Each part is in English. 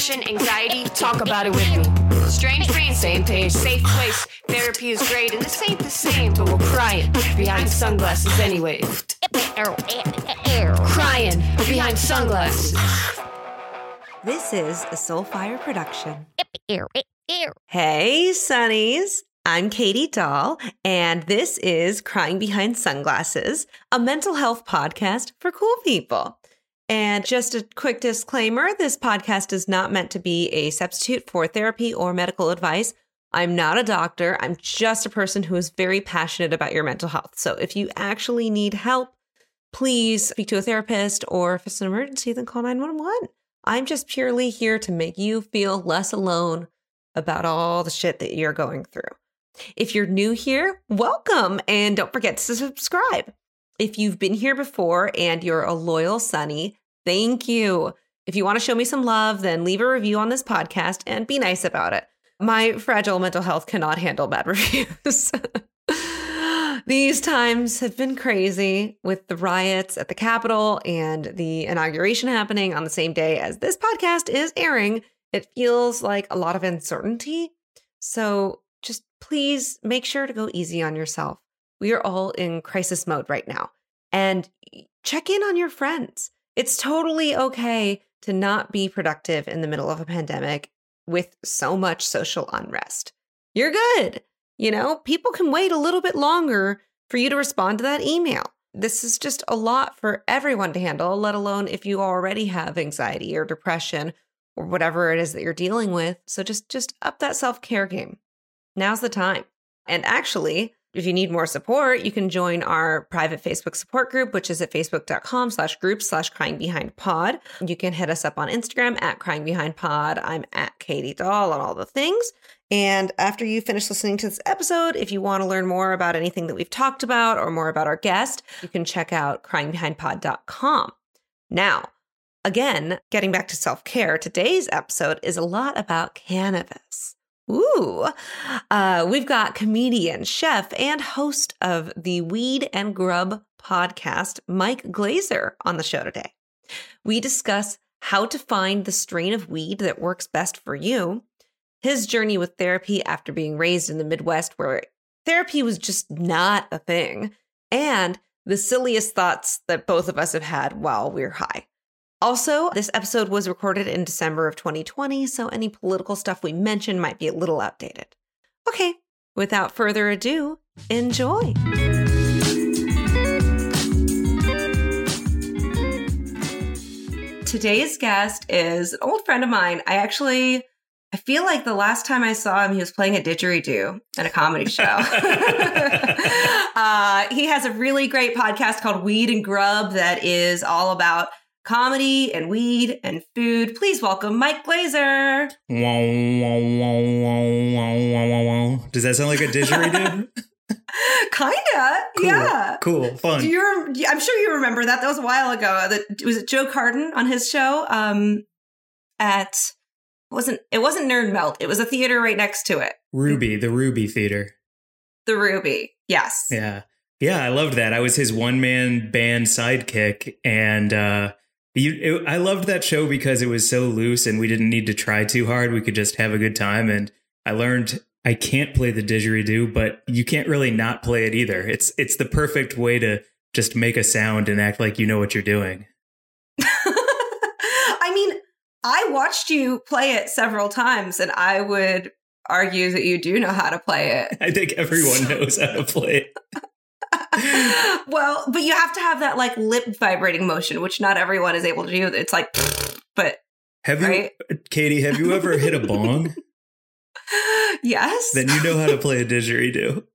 depression, anxiety, talk about it with me. Strange brain, same page, safe place. Therapy is great, and this ain't the same, but we're crying behind sunglasses anyway. Crying behind sunglasses. This is a Soulfire production. Hey, Sunnies. I'm Katie Dahl, and this is Crying Behind Sunglasses, a mental health podcast for cool people. And just a quick disclaimer this podcast is not meant to be a substitute for therapy or medical advice. I'm not a doctor. I'm just a person who is very passionate about your mental health. So if you actually need help, please speak to a therapist, or if it's an emergency, then call 911. I'm just purely here to make you feel less alone about all the shit that you're going through. If you're new here, welcome and don't forget to subscribe. If you've been here before and you're a loyal Sunny, thank you. If you want to show me some love, then leave a review on this podcast and be nice about it. My fragile mental health cannot handle bad reviews. These times have been crazy with the riots at the Capitol and the inauguration happening on the same day as this podcast is airing. It feels like a lot of uncertainty. So just please make sure to go easy on yourself. We are all in crisis mode right now. And check in on your friends. It's totally okay to not be productive in the middle of a pandemic with so much social unrest. You're good. You know, people can wait a little bit longer for you to respond to that email. This is just a lot for everyone to handle, let alone if you already have anxiety or depression or whatever it is that you're dealing with. So just just up that self-care game. Now's the time. And actually, if you need more support, you can join our private Facebook support group, which is at facebook.com slash group slash crying behind pod. You can hit us up on Instagram at crying behind pod. I'm at Katie Dahl on all the things. And after you finish listening to this episode, if you want to learn more about anything that we've talked about or more about our guest, you can check out cryingbehindpod.com. Now, again, getting back to self care, today's episode is a lot about cannabis. Ooh, uh, we've got comedian, chef, and host of the Weed and Grub podcast, Mike Glazer, on the show today. We discuss how to find the strain of weed that works best for you, his journey with therapy after being raised in the Midwest where therapy was just not a thing, and the silliest thoughts that both of us have had while we're high. Also, this episode was recorded in December of 2020, so any political stuff we mention might be a little outdated. Okay, without further ado, enjoy. Today's guest is an old friend of mine. I actually I feel like the last time I saw him, he was playing a didgeridoo at a comedy show. uh, he has a really great podcast called Weed and Grub that is all about comedy and weed and food. Please welcome Mike Glazer. Does that sound like a didgeridoo? Kinda, cool, yeah. Cool, fun. Do you? I'm sure you remember that. That was a while ago. That was it. Joe Carden on his show. Um, at it wasn't it wasn't Nerd Melt. It was a theater right next to it. Ruby, the Ruby Theater. The Ruby, yes. Yeah, yeah. I loved that. I was his one man band sidekick, and uh, you, it, I loved that show because it was so loose and we didn't need to try too hard. We could just have a good time. And I learned I can't play the didgeridoo, but you can't really not play it either. It's it's the perfect way to just make a sound and act like you know what you're doing. I mean, I watched you play it several times, and I would argue that you do know how to play it. I think everyone knows how to play it. well, but you have to have that like lip vibrating motion, which not everyone is able to do. It's like, but have you, right? Katie? Have you ever hit a bong? yes. Then you know how to play a didgeridoo.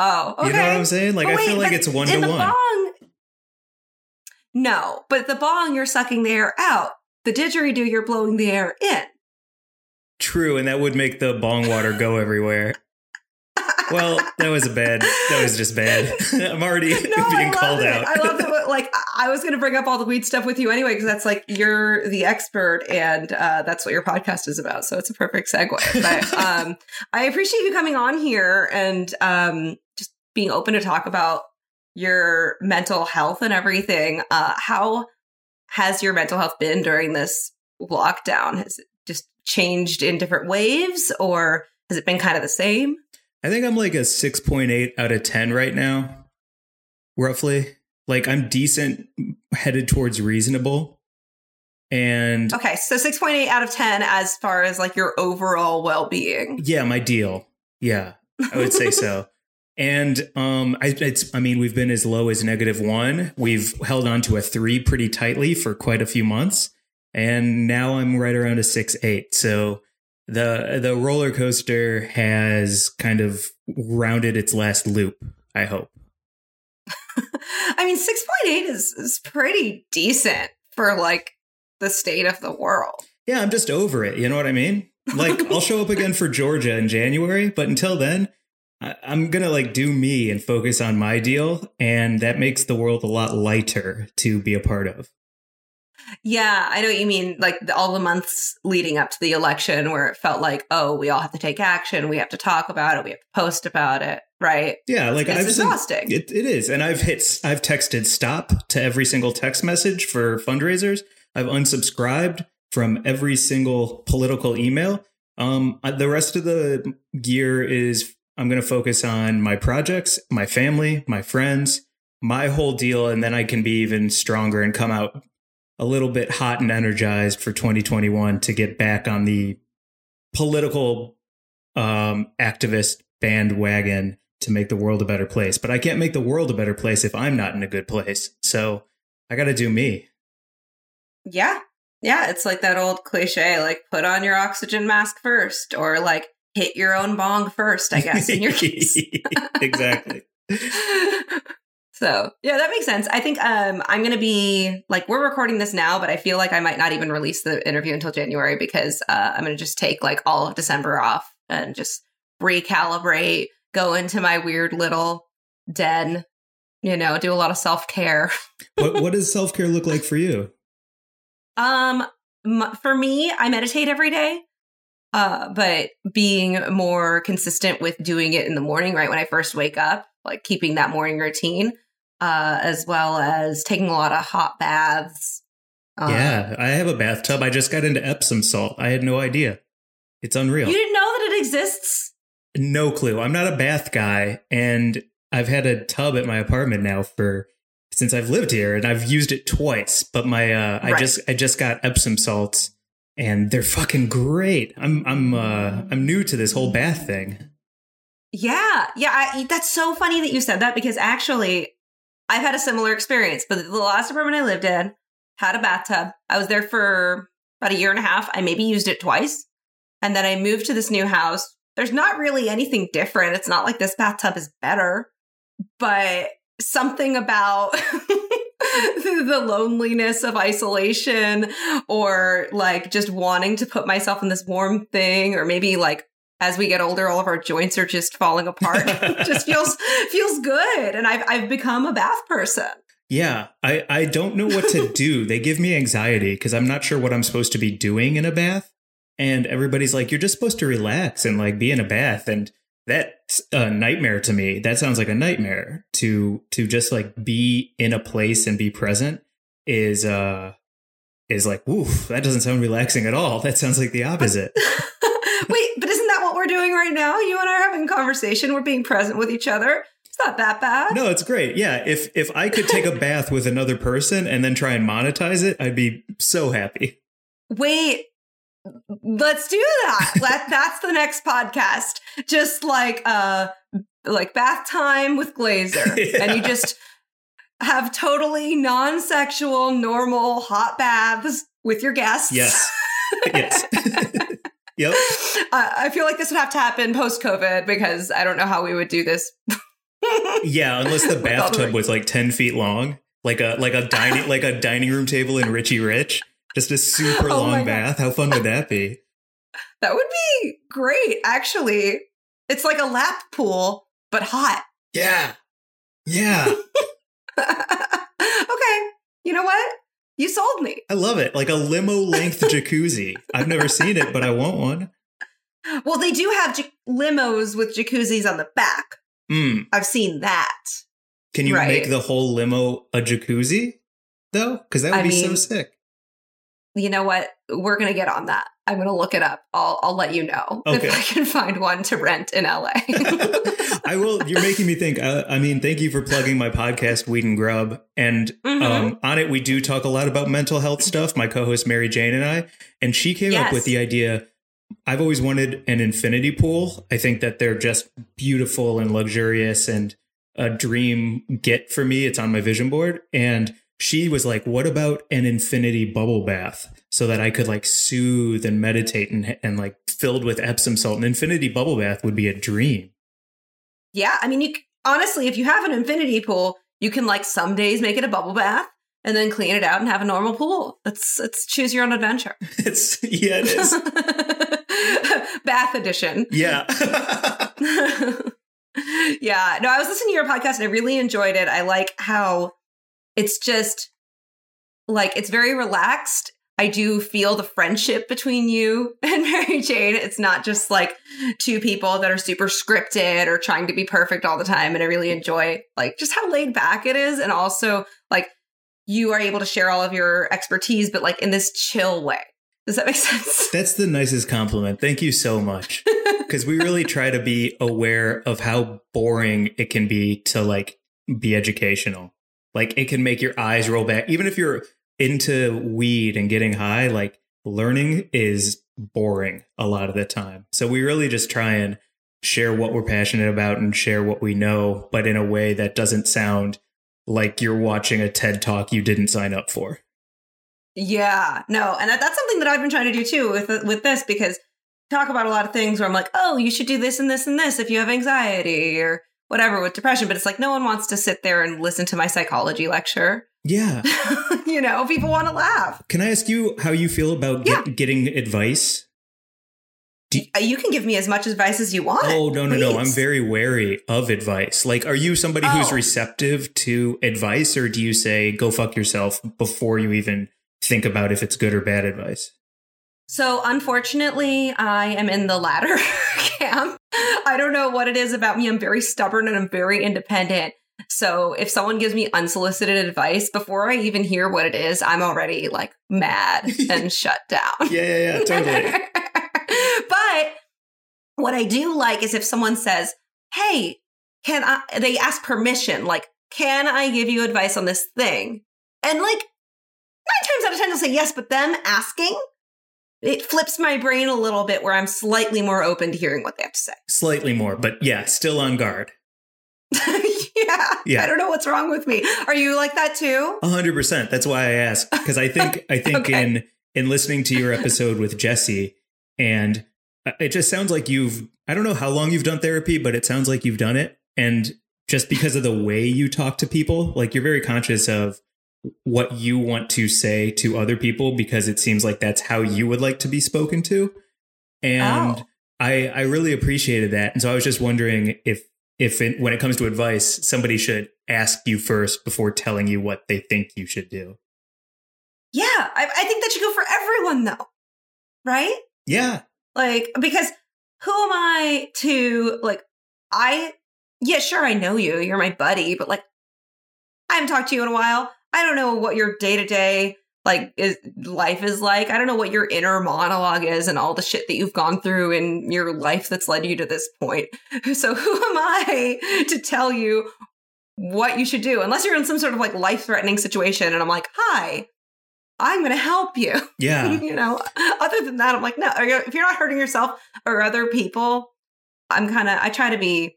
Oh, okay. You know what I'm saying? Like, wait, I feel like it's one to one. Bong, no, but the bong you're sucking the air out. The didgeridoo you're blowing the air in. True, and that would make the bong water go everywhere well, that was a bad. That was just bad. I'm already no, being called it. out. I love that. Like, I was going to bring up all the weed stuff with you anyway because that's like you're the expert, and uh, that's what your podcast is about. So it's a perfect segue. But um, I appreciate you coming on here and um, just being open to talk about your mental health and everything. Uh, how has your mental health been during this lockdown? Has it just changed in different waves or has it been kind of the same? I think I'm like a 6.8 out of 10 right now, roughly. Like I'm decent, headed towards reasonable. And Okay, so 6.8 out of 10 as far as like your overall well-being. yeah, my deal. Yeah, I would say so. And um, I, it's, I mean, we've been as low as negative one. We've held on to a three pretty tightly for quite a few months, and now I'm right around a six eight. So the the roller coaster has kind of rounded its last loop. I hope. I mean, 6.8 is, is pretty decent for like the state of the world. Yeah, I'm just over it. You know what I mean? Like, I'll show up again for Georgia in January, but until then, I- I'm gonna like do me and focus on my deal, and that makes the world a lot lighter to be a part of. Yeah, I know what you mean. Like the, all the months leading up to the election, where it felt like, oh, we all have to take action, we have to talk about it, we have to post about it, right? Yeah, like It's I've exhausting. it, it is, and I've hit, I've texted stop to every single text message for fundraisers. I've unsubscribed from every single political email. Um, the rest of the year is I'm going to focus on my projects, my family, my friends, my whole deal, and then I can be even stronger and come out a little bit hot and energized for 2021 to get back on the political um, activist bandwagon to make the world a better place. But I can't make the world a better place if I'm not in a good place. So I got to do me. Yeah. Yeah, it's like that old cliche, like put on your oxygen mask first, or like hit your own bong first, I guess, in your case. exactly. so yeah, that makes sense. I think um I'm gonna be like we're recording this now, but I feel like I might not even release the interview until January because uh, I'm gonna just take like all of December off and just recalibrate, go into my weird little den, you know, do a lot of self care. what, what does self care look like for you? Um, m- for me, I meditate every day. Uh, but being more consistent with doing it in the morning, right when I first wake up, like keeping that morning routine, uh, as well as taking a lot of hot baths. Um, yeah, I have a bathtub. I just got into Epsom salt. I had no idea. It's unreal. You didn't know that it exists? no clue. I'm not a bath guy, and I've had a tub at my apartment now for since I've lived here, and I've used it twice. But my uh, I just I just got Epsom salts, and they're fucking great. I'm I'm uh, I'm new to this whole bath thing. Yeah, yeah. I, that's so funny that you said that because actually, I've had a similar experience. But the last apartment I lived in had a bathtub. I was there for about a year and a half. I maybe used it twice, and then I moved to this new house. There's not really anything different. It's not like this bathtub is better, but something about the loneliness of isolation or like just wanting to put myself in this warm thing or maybe like as we get older all of our joints are just falling apart just feels feels good and i've i've become a bath person Yeah, I I don't know what to do. they give me anxiety because I'm not sure what I'm supposed to be doing in a bath. And everybody's like, you're just supposed to relax and like be in a bath, and that's a nightmare to me. That sounds like a nightmare to to just like be in a place and be present is uh is like, woof, that doesn't sound relaxing at all. That sounds like the opposite. wait but isn't what we're doing right now you and i are having a conversation we're being present with each other it's not that bad no, it's great. Yeah, if if I could take a bath with another person and then try and monetize it, I'd be so happy. Wait, let's do that. Let that's the next podcast. Just like uh like bath time with Glazer. And you just have totally non-sexual, normal hot baths with your guests. Yes. yes. Yep. Uh, I feel like this would have to happen post-COVID because I don't know how we would do this. Yeah, unless the bathtub was like ten feet long, like a like a dining like a dining room table in Richie Rich, just a super Oh long bath. How fun would that be? That would be great, actually. It's like a lap pool, but hot. Yeah, yeah, okay. You know what? You sold me. I love it. Like a limo length jacuzzi. I've never seen it, but I want one. Well, they do have j- limos with jacuzzis on the back. Mm. I've seen that. Can you Right. make the whole limo a jacuzzi though? Because that would I be so sick. You know what? We're going to get on that. I'm going to look it up. I'll, I'll let you know Okay. if I can find one to rent in LA. I will. You're making me think. Uh, I mean, thank you for plugging my podcast, Weed and Grub. And Mhm. um, on it, we do talk a lot about mental health stuff. My co-host Mary Jane and I, and she came up with the idea. I've always wanted an infinity pool. I think that they're just beautiful and luxurious and a dream get for me. It's on my vision board. And she was like, "What about an infinity bubble bath?" So that I could like soothe and meditate and and like filled with Epsom salt. An infinity bubble bath would be a dream. yeah. I mean, you honestly, if you have an infinity pool, you can like some days make it a bubble bath and then clean it out and have a normal pool. It's, it's choose your own adventure. It's yeah, it is. bath edition. Yeah. yeah. No, I was listening to your podcast and I really enjoyed it. I like how it's just like it's very relaxed. I do feel the friendship between you and Mary Jane. It's not just like two people that are super scripted or trying to be perfect all the time. And I really enjoy like just how laid back it is. And also like you are able to share all of your expertise, but like in this chill way. Does that make sense? That's the nicest compliment. Thank you so much. Because we really try to be aware of how boring it can be to like be educational. Like it can make your eyes roll back. Even if you're into weed and getting high, like learning is boring a lot of the time. So we really just try and share what we're passionate about and share what we know, but in a way that doesn't sound like you're watching a TED talk you didn't sign up for. Yeah, no, and that, that's something that I've been trying to do too with with this because talk about a lot of things where I'm like, oh, you should do this and this and this if you have anxiety or whatever with depression, but it's like no one wants to sit there and listen to my psychology lecture. Yeah. you know, people want to laugh. Can I ask you how you feel about get, getting advice? Uh, You can give me as much advice as you want. Oh, no, no, no. I'm very wary of advice. Like, are you somebody who's Oh. receptive to advice, or do you say, go fuck yourself before you even think about if it's good or bad advice? So, unfortunately, I am in the latter camp. I don't know what it is about me. I'm very stubborn and I'm very independent. So, if someone gives me unsolicited advice before I even hear what it is, I'm already like mad and shut down. Yeah, yeah, yeah, totally. but what I do like is if someone says, Hey, can I, they ask permission, like, can I give you advice on this thing? And like nine times out of 10, they'll say yes, but them asking, it flips my brain a little bit where I'm slightly more open to hearing what they have to say. Slightly more, but yeah, still on guard. yeah. Yeah. I don't know what's wrong with me. Are you like that too? A hundred percent. That's why I ask because I think I think Okay. in in listening to your episode with Jesse, and uh, it just sounds like you've. I don't know how long you've done therapy, but it sounds like you've done it, and just because of the way you talk to people, like you're very conscious of what you want to say to other people because it seems like that's how you would like to be spoken to, and Oh. I I really appreciated that, and so I was just wondering if if it, when it comes to advice, somebody should ask you first before telling you what they think you should do. Yeah. I, I think that should go for everyone though. Right? Yeah. Like, because who am I to, like, I, yeah, sure, I know you. You're my buddy, but like, I haven't talked to you in a while. I don't know what your day to day, like, is life is like. I don't know what your inner monologue is and all the shit that you've gone through in your life that's led you to this point. So, who am I to tell you what you should do? Unless you're in some sort of like life threatening situation and I'm like, hi, I'm going to help you. Yeah. you know other than that i'm like no if you're not hurting yourself or other people i'm kind of i try to be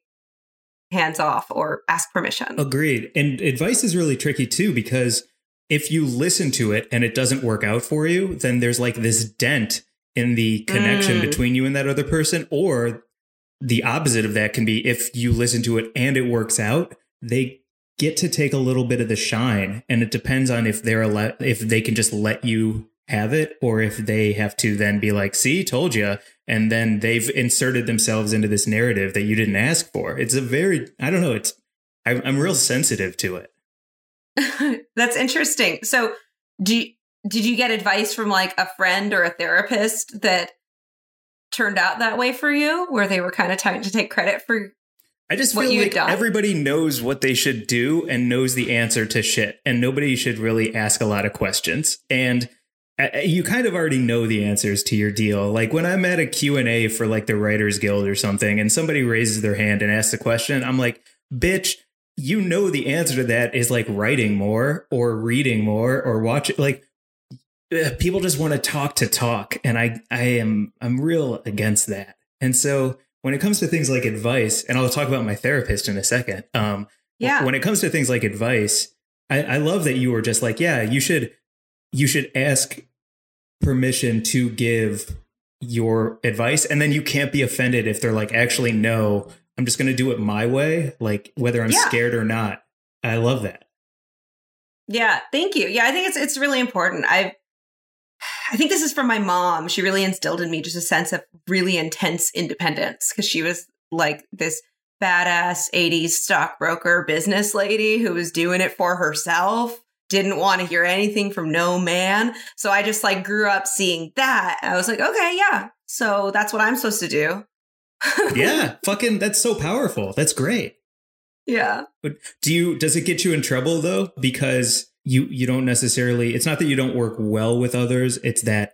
hands off or ask permission Agreed. And advice is really tricky too because if you listen to it and it doesn't work out for you, then there's like this dent in the connection Mm. between you and that other person. Or the opposite of that can be if you listen to it and it works out, they get to take a little bit of the shine. And it depends on if they're alle- if they can just let you have it or if they have to then be like, see, told you. And then they've inserted themselves into this narrative that you didn't ask for. It's a very, I don't know, it's, I'm, I'm real sensitive to it. that's interesting so do you, did you get advice from like a friend or a therapist that turned out that way for you where they were kind of trying to take credit for I just feel like done. everybody knows what they should do and knows the answer to shit, and nobody should really ask a lot of questions. And you kind of already know the answers to your deal. Like when I'm at a Q&A for like the Writers Guild or something and somebody raises their hand and asks a question, I'm like, "Bitch, you know the answer to that is like writing more or reading more or watching like uh, people just want to talk to talk and I I am I'm real against that. And so when it comes to things like advice, and I'll talk about my therapist in a second. Um yeah. when it comes to things like advice, I, I love that you were just like, yeah, you should you should ask permission to give your advice and then you can't be offended if they're like actually no i'm just going to do it my way like whether i'm Yeah. scared or not i love that Yeah, thank you. Yeah, I think it's it's really important. I I think this is from my mom. She really instilled in me just a sense of really intense independence because she was like this badass 80s stockbroker business lady who was doing it for herself, didn't want to hear anything from no man. So I just like grew up seeing that. I was like, okay, yeah. So that's what I'm supposed to do. yeah fucking that's so powerful that's great yeah. but do you does it get you in trouble though because you you don't necessarily it's not that you don't work well with others it's that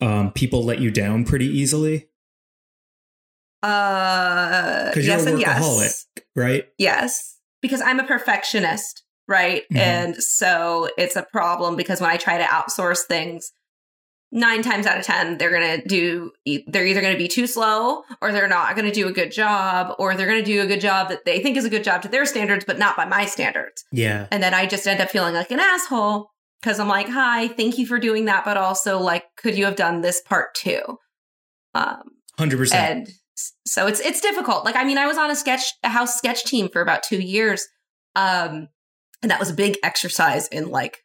um people let you down pretty easily Uh yes you're a and yes. right Yes, because I'm a perfectionist, right? Mhm. And so it's a problem because when I try to outsource things, nine times out of 10, they're going to do, they're either going to be too slow or they're not going to do a good job or they're going to do a good job that they think is a good job to their standards, but not by my standards. yeah And then I just end up feeling like an asshole because I'm like, hi, thank you for doing that. But also, like, could you have done this part too? Um, 100% and so it's it's difficult like i mean i was on a sketch a house sketch team for about two years um and that was a big exercise in like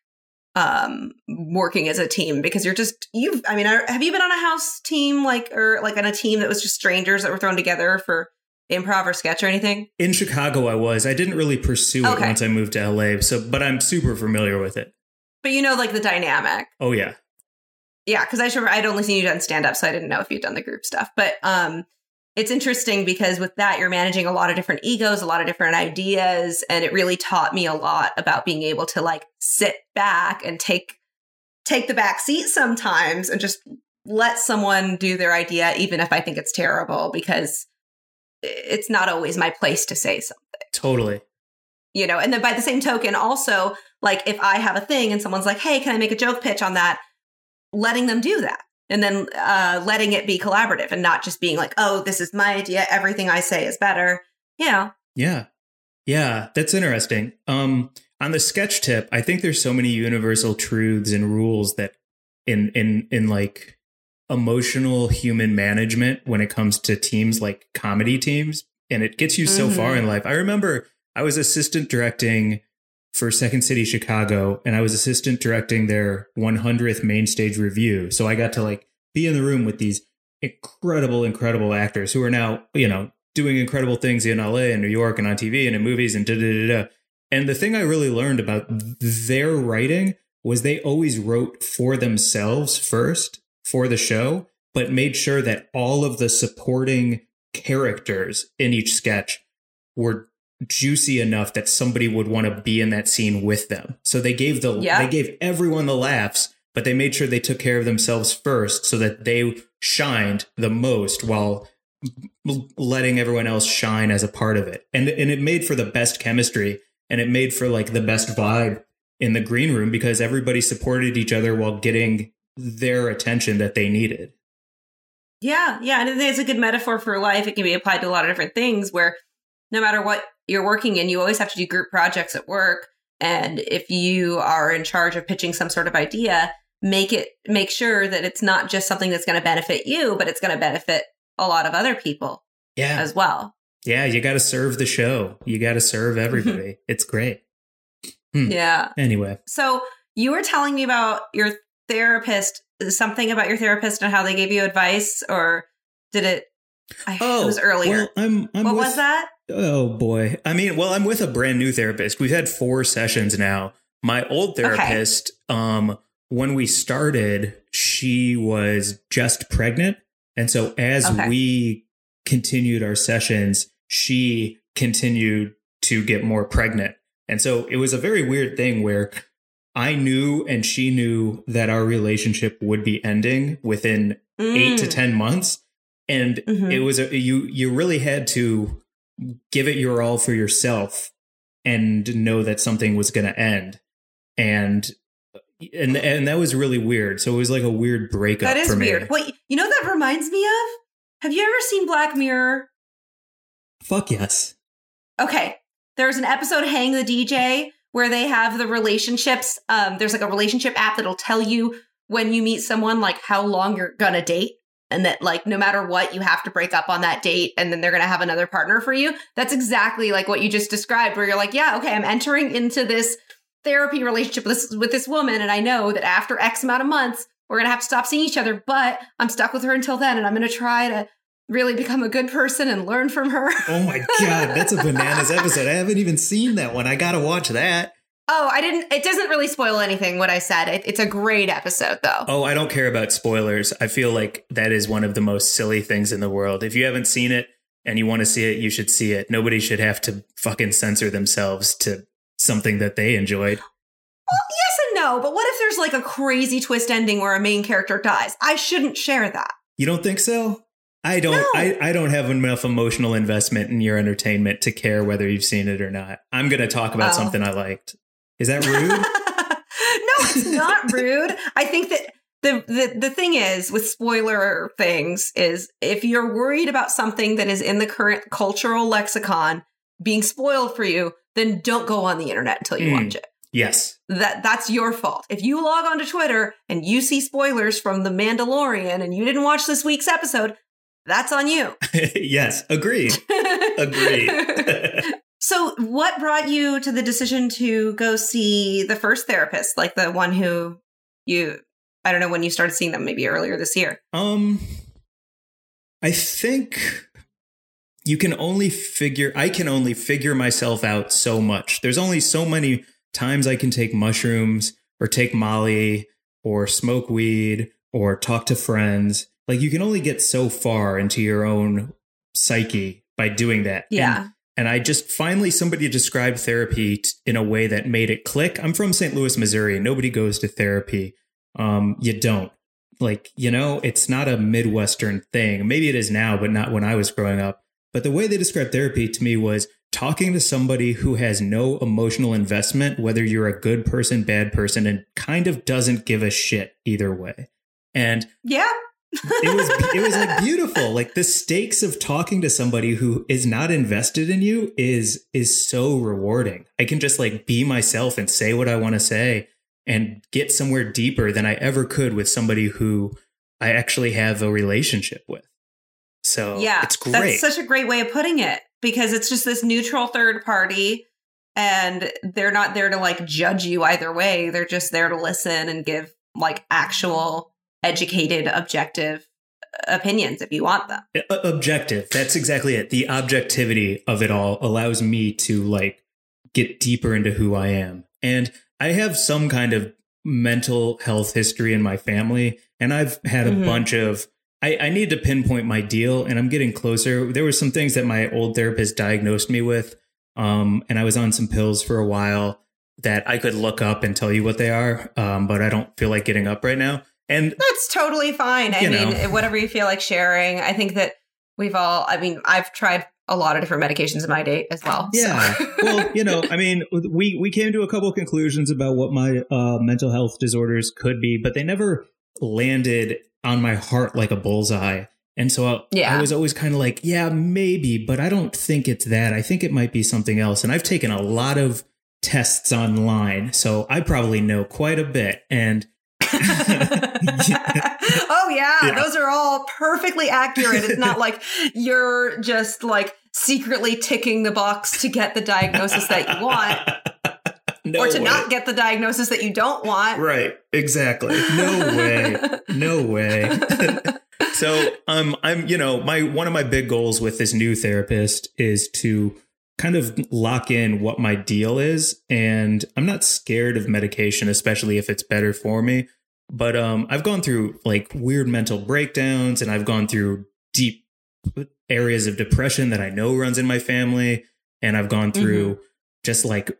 um working as a team because you're just you've i mean I, have you been on a house team like or like on a team that was just strangers that were thrown together for improv or sketch or anything In Chicago, I was. I didn't really pursue it once I moved to LA. So, but I'm super familiar with it. but you know like the dynamic Oh yeah, yeah because i remember i'd only seen you done stand up so i didn't know if you'd done the group stuff but um it's interesting because with that you're managing a lot of different egos a lot of different ideas and it really taught me a lot about being able to like sit back and take take the back seat sometimes and just let someone do their idea even if i think it's terrible because it's not always my place to say something. Totally. you know and then by the same token also like if i have a thing and someone's like hey can i make a joke pitch on that? Letting them do that and then uh letting it be collaborative and not just being like oh this is my idea everything i say is better you know Yeah, yeah, that's interesting. Um, on the sketch tip, I think there's so many universal truths and rules that in in in like emotional human management when it comes to teams like comedy teams, and it gets you so Mhm. far in life. I remember I was assistant directing for Second City Chicago, and I was assistant directing their 100th main stage revue. So I got to like be in the room with these incredible, incredible actors who are now, you know, doing incredible things in LA and New York and on TV and in movies and da da da da. And the thing I really learned about their writing was they always wrote for themselves first for the show, but made sure that all of the supporting characters in each sketch were juicy enough that somebody would want to be in that scene with them. So they gave the Yeah. they gave everyone the laughs, but they made sure they took care of themselves first so that they shined the most while letting everyone else shine as a part of it. And and it made for the best chemistry and it made for like the best vibe in the green room because everybody supported each other while getting their attention that they needed. yeah yeah and it's a good metaphor for life it can be applied to a lot of different things where no matter what you're working in you always have to do group projects at work and if you are in charge of pitching some sort of idea make it make sure that it's not just something that's going to benefit you but it's going to benefit a lot of other people Yeah. as well Yeah, you got to serve the show. You got to serve everybody. it's great. Hmm. yeah Anyway, so you were telling me about your therapist something about your therapist and how they gave you advice or did it I, it was earlier Well, I'm, I'm what with- was that Oh boy. I mean, well, I'm with a brand new therapist. We've had four sessions now. My old therapist, um, when we started, she was just pregnant. And so as Okay. we continued our sessions, she continued to get more pregnant. And so it was a very weird thing where I knew and she knew that our relationship would be ending within eight to Mm. 10 months. And Mhm. it was a, you, you really had to give it your all for yourself and know that something was going to end. And, and, and that was really weird. So it was like a weird breakup That is weird. Wait, you know what that reminds me of? Have you ever seen Black Mirror? Fuck yes. Okay. There's an episode Hang the DJ where they have the relationships. Um, there's like a relationship app that'll tell you when you meet someone like how long you're gonna date. And that like no matter what, you have to break up on that date and then they're gonna have another partner for you. That's exactly like what you just described, where you're like, yeah, okay, I'm entering into this therapy relationship with this with this woman, and I know that after X amount of months, we're gonna have to stop seeing each other, but I'm stuck with her until then, and I'm gonna try to really become a good person and learn from her. Oh my God. That's a bananas episode. I haven't even seen that one. I got to watch that. Oh, I didn't. It doesn't really spoil anything. What I said. It, it's a great episode, though. Oh, I don't care about spoilers. I feel like that is one of the most silly things in the world. If you haven't seen it and you want to see it, you should see it. Nobody should have to fucking censor themselves to something that they enjoyed. Well, yes and no. But what if there's like a crazy twist ending where a main character dies? I shouldn't share that. You don't think so? I don't No. I, I don't have enough emotional investment in your entertainment to care whether you've seen it or not. I'm gonna talk about Oh. something I liked. Is that rude? no, it's not rude. I think that the, the the thing is with spoiler things is if you're worried about something that is in the current cultural lexicon being spoiled for you, then don't go on the internet until you Mm. watch it. yes. that that's your fault. If you log onto Twitter and you see spoilers from The Mandalorian and you didn't watch this week's episode, that's on you. yes. Agreed. Agreed. So, what brought you to the decision to go see the first therapist, like the one who you I don't know when you started seeing them maybe earlier this year. Um, I think you can only figure, I can only figure myself out so much. There's only so many times I can take mushrooms or take Molly or smoke weed or talk to friends. Like you can only get so far into your own psyche by doing that. Yeah. and I just finally somebody described therapy t- in a way that made it click. I'm from St. Louis, Missouri. Nobody goes to therapy. Um, you don't. Like, you know, it's not a Midwestern thing. Maybe it is now, but not when I was growing up. But the way they described therapy to me was talking to somebody who has no emotional investment, whether you're a good person, bad person, and kind of doesn't give a shit either way. And Yeah. It was it was like beautiful like the stakes of talking to somebody who is not invested in you is is so rewarding i can just like be myself and say what i want to say and get somewhere deeper than i ever could with somebody who i actually have a relationship with so yeah. it's great That's such a great way of putting it because it's just this neutral third party and they're not there to like judge you either way. They're just there to listen and give like actual educated objective opinions if you want them. Objective. That's exactly it. The objectivity of it all allows me to like get deeper into who i am. And i have some kind of mental health history in my family and i've had a Mhm. bunch of I, I need to pinpoint my deal and i'm getting closer. There were some things that my old therapist diagnosed me with um, and i was on some pills for a while that i could look up and tell you what they are um, but i don't feel like getting up right now and That's totally fine. I You mean, know. whatever you feel like sharing. I think that we've all, I mean, I've tried a lot of different medications in my day as well. so. Yeah. well, you know, I mean, we we came to a couple conclusions about what my uh, mental health disorders could be, but they never landed on my heart like a bullseye. And so I, Yeah. I was always kind of like, yeah, maybe, but I don't think it's that. I think it might be something else. And I've taken a lot of tests online, so I probably know quite a bit. And oh yeah, Yeah. those are all perfectly accurate. It's not like you're just like secretly ticking the box to get the diagnosis that you want no or to way. not get the diagnosis that you don't want. Right, exactly. No way. No way. so um I'm you know, my one of my big goals with this new therapist is to kind of lock in what my deal is and I'm not scared of medication especially if it's better for me. But um I've gone through like weird mental breakdowns and I've gone through deep areas of depression that I know runs in my family and I've gone through just like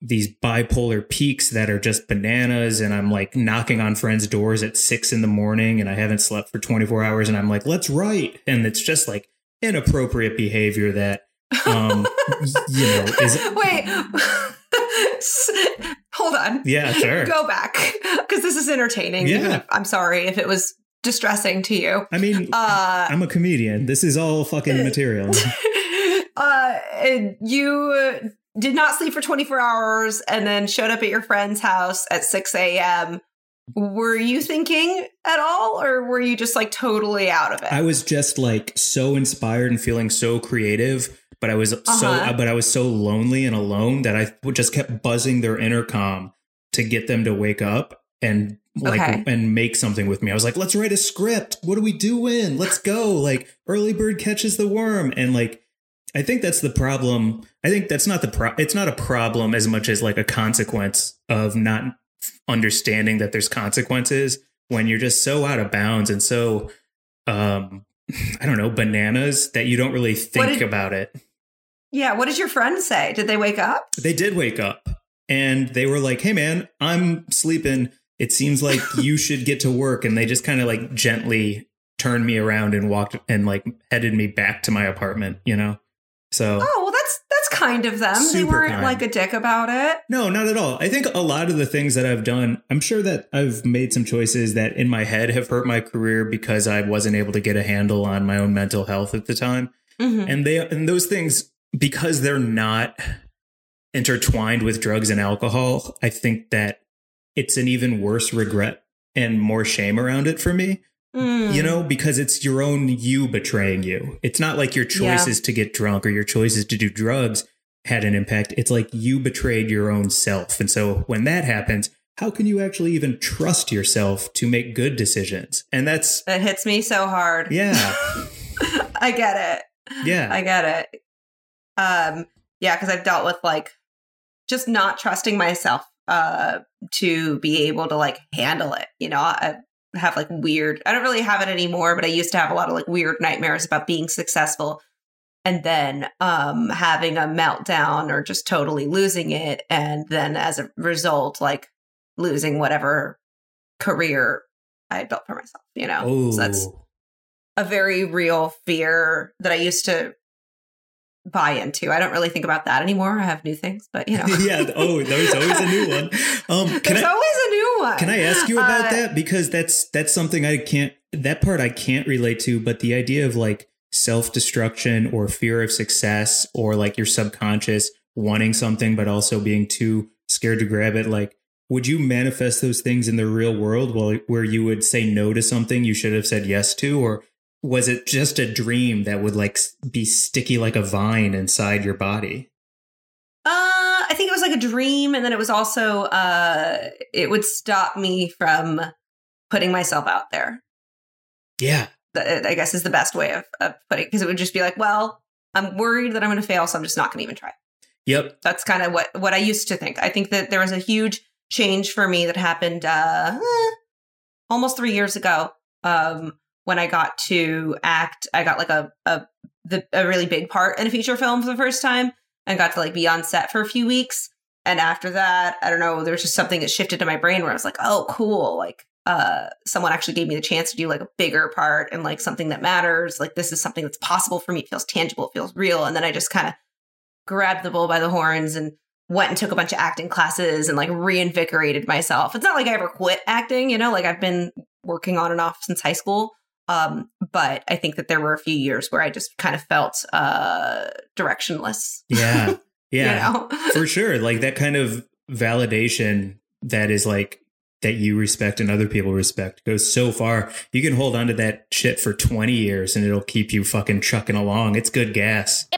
these bipolar peaks that are just bananas and I'm like knocking on friends' doors at six in the morning and I haven't slept for 24 hours and I'm like, let's write. And it's just like inappropriate behavior that um you know is Wait. Hold on. Yeah, sure. Go back because this is entertaining. Yeah. if- I'm sorry if it was distressing to you. I mean Uh, I'm a comedian. This is all fucking material. uh, you did not sleep for 24 hours and then showed up at your friend's house at 6 a.m. Were you thinking at all, or were you just like totally out of it? I was just like so inspired and feeling so creative, but I was so Uh-huh. but I was so lonely and alone that I just kept buzzing their intercom to get them to wake up and like Okay. and make something with me. I was like, "Let's write a script. What are we doing? Let's go." Like early bird catches the worm and like I think that's the problem. I think that's not the pro- it's not a problem as much as like a consequence of not understanding that there's consequences when you're just so out of bounds and so um I don't know, bananas that you don't really think did- about it. yeah. What did your friend say? Did they wake up? They did wake up and they were like, "Hey man, I'm sleeping. It seems like you should get to work." And they just kind of like gently turned me around and walked and like headed me back to my apartment, you know. So Oh, well, that's that's kind of them. they weren't kind. like a dick about it. No, not at all. I think a lot of the things that I've done, I'm sure that I've made some choices that in my head have hurt my career because I wasn't able to get a handle on my own mental health at the time. Mhm. And they and those things because they're not intertwined with drugs and alcohol, I think that it's an even worse regret and more shame around it for me. Mm. You know, because it's your own you betraying you. It's not like your Yeah. choices to get drunk or your choices to do drugs had an impact. It's like you betrayed your own self. And so when that happens, how can you actually even trust yourself to make good decisions? And that's, it hits me so hard. yeah, I get it. yeah. I get it. Um, yeah, because I've dealt with like just not trusting myself uh to be able to like handle it. You know, I have like weird I don't really have it anymore, but I used to have a lot of like weird nightmares about being successful and then um having a meltdown or just totally losing it and then as a result like losing whatever career I had built for myself, you know. oh, So that's a very real fear that I used to buy into. I don't really think about that anymore. I have new things, but you know, yeah. Oh, there's always a new one. Um, can there's I, always a Can I ask you about Uh, that? Because that's that's something I can't that part I can't relate to, but the idea of like self-destruction or fear of success or like your subconscious wanting something but also being too scared to grab it, like would you manifest those things in the real world while, where you would say no to something you should have said yes to or was it just a dream that would like be sticky like a vine inside your body? Uh, I think it was like a dream, and then it was also uh, it would stop me from putting myself out there. Yeah. That I guess is the best way of, of putting because it would just be like, well, I'm worried that I'm going to fail, so I'm just not going to even try. Yep. That's kind of what what I used to think. I think that there was a huge change for me that happened uh, eh, almost three years ago um, when I got to act. I got like a a the, a really big part in a feature film for the first time, and got to like be on set for a few weeks. And after that, I don't know, there was just something that shifted to my brain where I was like, oh, cool, like uh someone actually gave me the chance to do like a bigger part and like something that matters like this is something that's possible for me it feels tangible it feels real and then i just kind of grabbed the bull by the horns and went and took a bunch of acting classes and like reinvigorated myself. It's not like I ever quit acting, you know, like I've been working on and off since high school. Um, but I think that there were a few years where I just kind of felt uh directionless. Yeah. Yeah. You know? For sure. Like that kind of validation that is like that you respect and other people respect goes so far. You can hold on to that shit for 20 years and it'll keep you fucking trucking along. It's good gas.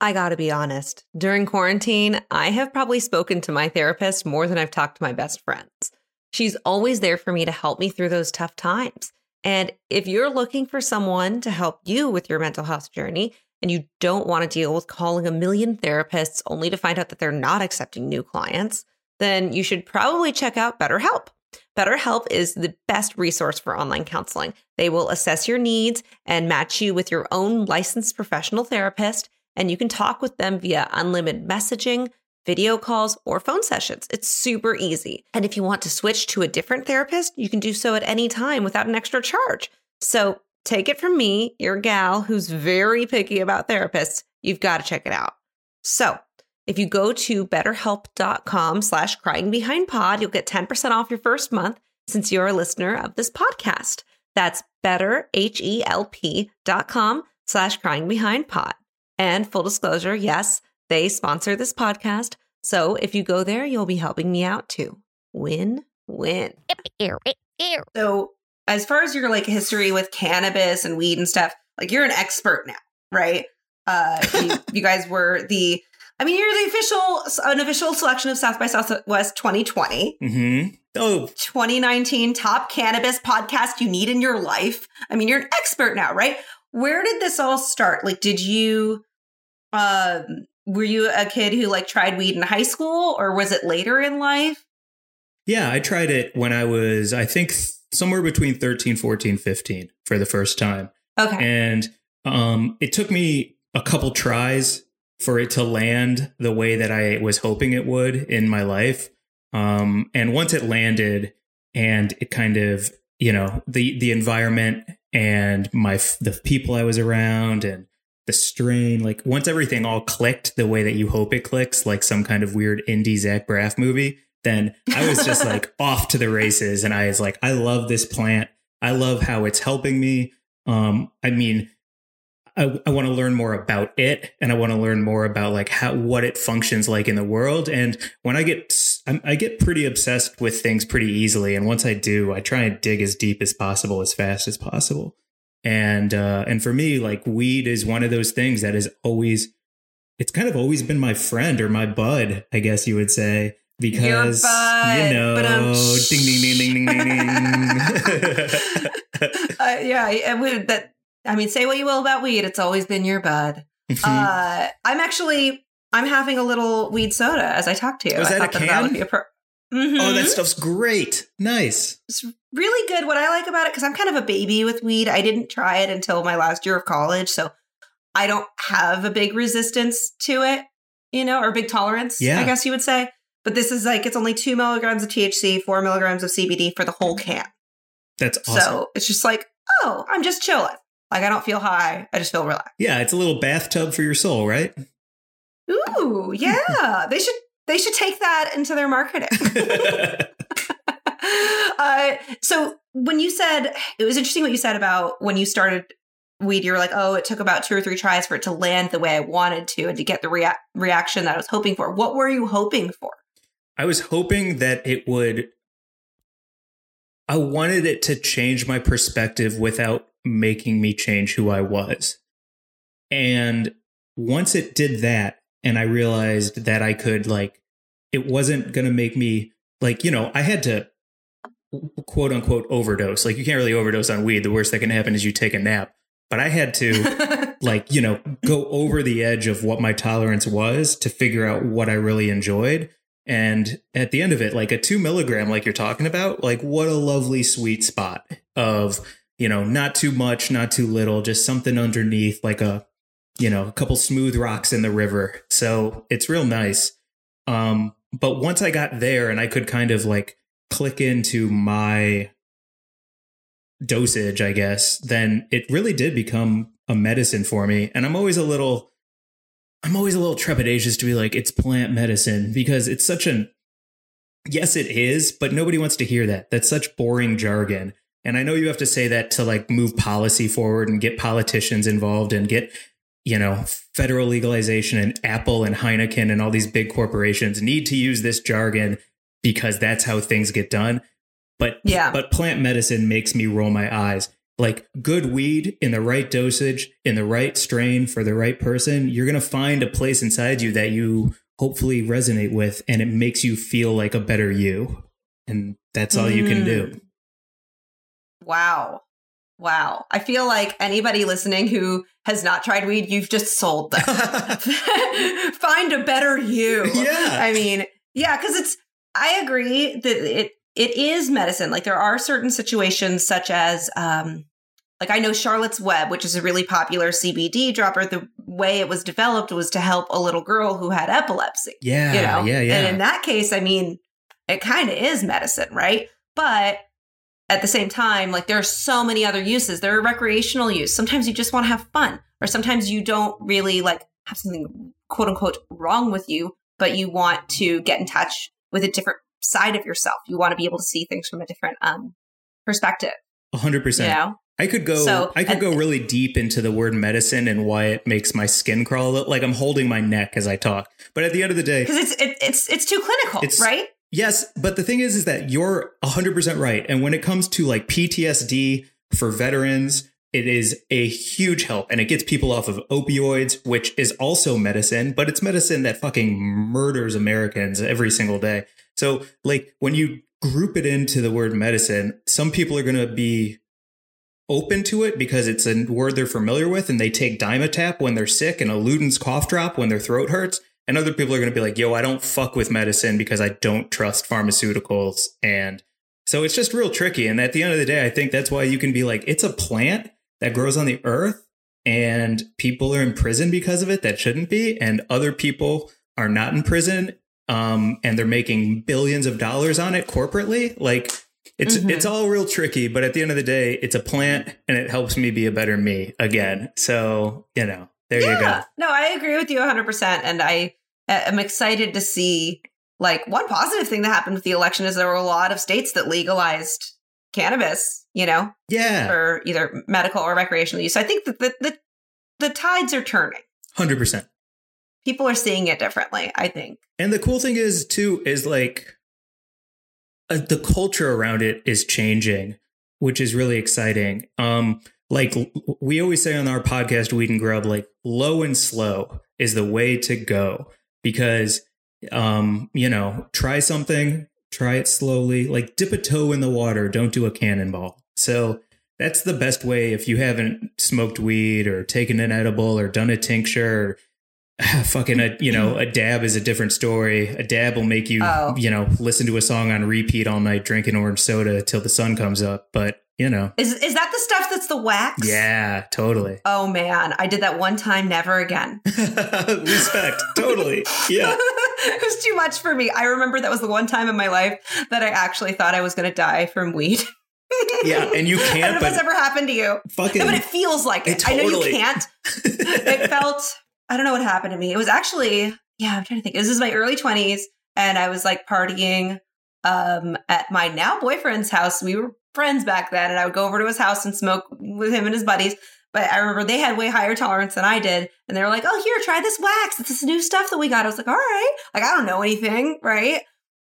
I gotta be honest. During quarantine, I have probably spoken to my therapist more than I've talked to my best friends. She's always there for me to help me through those tough times. And if you're looking for someone to help you with your mental health journey and you don't want to deal with calling a million therapists only to find out that they're not accepting new clients, then you should probably check out BetterHelp. BetterHelp is the best resource for online counseling. They will assess your needs and match you with your own licensed professional therapist and you can talk with them via unlimited messaging, video calls, or phone sessions. It's super easy. And if you want to switch to a different therapist, you can do so at any time without an extra charge. So take it from me, your gal who's very picky about therapists. You've got to check it out. So if you go to betterhelp.com slash crying behind pod, you'll get 10% off your first month since you're a listener of this podcast. That's betterhelp.com slash crying behind pod. And full disclosure, yes, they sponsor this podcast. So if you go there, you'll be helping me out too. Win, win. So as far as your like history with cannabis and weed and stuff, like you're an expert now, right? Uh, you, you guys were the I mean, you're the official, an official selection of South by Southwest 2020. Mm-hmm. Oh, 2019 top cannabis podcast you need in your life. I mean, you're an expert now, right? Where did this all start? Like, did you, um, were you a kid who like tried weed in high school or was it later in life? Yeah, I tried it when I was, I think, somewhere between 13, 14, 15 for the first time. Okay. And um, it took me a couple tries for it to land the way that I was hoping it would in my life. Um, and once it landed and it kind of, you know, the, the environment and my, the people I was around and the strain, like once everything all clicked the way that you hope it clicks, like some kind of weird indie Zach Braff movie, then I was just like off to the races. And I was like, I love this plant. I love how it's helping me. Um, I mean, I, I want to learn more about it and I want to learn more about like how what it functions like in the world. And when I get I get pretty obsessed with things pretty easily, and once I do, I try and dig as deep as possible, as fast as possible. And uh, and for me, like weed is one of those things that is always it's kind of always been my friend or my bud, I guess you would say because you know, ding ding ding ding ding ding. uh, yeah, and we, that I mean, say what you will about weed, it's always been your bud. Mm-hmm. Uh, I'm actually I'm having a little weed soda as I talk to you. Was I that a can? That a pro- mm-hmm. Oh, that stuff's great. Nice. It's really good. What I like about it, because I'm kind of a baby with weed. I didn't try it until my last year of college, so I don't have a big resistance to it, you know, or big tolerance. Yeah. I guess you would say. But this is like it's only two milligrams of THC, four milligrams of CBD for the whole can. That's awesome. So it's just like, oh, I'm just chilling. Like I don't feel high. I just feel relaxed. Yeah, it's a little bathtub for your soul, right? Ooh, yeah. they should they should take that into their marketing. uh, so when you said it was interesting what you said about when you started weed, you were like, oh, it took about two or three tries for it to land the way I wanted to and to get the rea- reaction that I was hoping for. What were you hoping for? I was hoping that it would. I wanted it to change my perspective without making me change who I was. And once it did that, and I realized that I could, like, it wasn't going to make me, like, you know, I had to quote unquote overdose. Like, you can't really overdose on weed. The worst that can happen is you take a nap. But I had to, like, you know, go over the edge of what my tolerance was to figure out what I really enjoyed. And at the end of it, like a two milligram, like you're talking about, like what a lovely sweet spot of you know, not too much, not too little, just something underneath, like a, you know, a couple smooth rocks in the river. So it's real nice. Um, but once I got there and I could kind of like click into my dosage, I guess, then it really did become a medicine for me. And I'm always a little, I'm always a little trepidatious to be like, it's plant medicine because it's such an, yes, it is, but nobody wants to hear that. That's such boring jargon. And I know you have to say that to like move policy forward and get politicians involved and get, you know, federal legalization and Apple and Heineken and all these big corporations need to use this jargon because that's how things get done. But yeah, but plant medicine makes me roll my eyes. Like good weed in the right dosage, in the right strain for the right person, you're going to find a place inside you that you hopefully resonate with and it makes you feel like a better you. And that's all mm. you can do. Mm. Wow. Wow. I feel like anybody listening who has not tried weed, you've just sold them. Find a better you. Yeah. I mean, yeah, because it's, I agree that it, it is medicine. Like there are certain situations such as, um, like I know Charlotte's Web, which is a really popular CBD dropper. The way it was developed was to help a little girl who had epilepsy. Yeah, you know? yeah, yeah. And in that case, I mean, it kind of is medicine, right? But at the same time, like there are so many other uses. There are recreational use. Sometimes you just want to have fun, or sometimes you don't really like have something quote unquote wrong with you, but you want to get in touch with a different side of yourself. You want to be able to see things from a different um perspective. A hundred You percent. know? I could go. So- I could go really deep into the word medicine and why it makes my skin crawl. Like I'm holding my neck as I talk. But at the end of the day, Because it's it, it's it's too clinical, It's- right? Yes, but the thing is, is that you're 100% right. And when it comes to like PTSD for veterans, it is a huge help and it gets people off of opioids, which is also medicine, but it's medicine that fucking murders Americans every single day. So, like, when you group it into the word medicine, some people are going to be open to it because it's a word they're familiar with and they take Dimetapp when they're sick and a Luden's cough drop when their throat hurts. And other people are going to be like, yo, I don't fuck with medicine because I don't trust pharmaceuticals. And so it's just real tricky. And at the end of the day, I think that's why you can be like, it's a plant that grows on the earth and people are in prison because of it that shouldn't be. And other people are not in prison um, and they're making billions of dollars on it corporately. Like, it's Mhm. it's all real tricky, but at the end of the day, it's a plant and it helps me be a better me again. So, you know, there you go. No, I agree with you 100%. And I am excited to see, like, one positive thing that happened with the election is there were a lot of states that legalized cannabis, you know, Yeah. for either medical or recreational use. So I think that the, the, the tides are turning. 100%. People are seeing it differently, I think. And the cool thing is too is like uh, the culture around it is changing, which is really exciting. Um like we always say on our podcast Weed and Grub like low and slow is the way to go because um you know, try something, try it slowly, like dip a toe in the water, don't do a cannonball. So that's the best way if you haven't smoked weed or taken an edible or done a tincture or fucking a you know a dab is a different story a dab will make you Oh. you know listen to a song on repeat all night drinking orange soda till the sun comes up but you know Is, is that the stuff that's the wax? yeah totally Oh, man. I did that one time, never again. respect totally yeah it was too much for me. I remember that was the one time in my life that I actually thought I was going to die from weed. yeah and you I don't can't know if that's ever happened to you. fucking No, but it feels like it. It I know you can't. It felt, I don't know what happened to me. It was actually, yeah, I'm trying to think. This is my early 20s, and I was like partying um, at my now boyfriend's house. We were friends back then, and I would go over to his house and smoke with him and his buddies. But I remember they had way higher tolerance than I did. And they were like, oh, here, try this wax. It's this new stuff that we got. I was like, all right. Like, I don't know anything, right?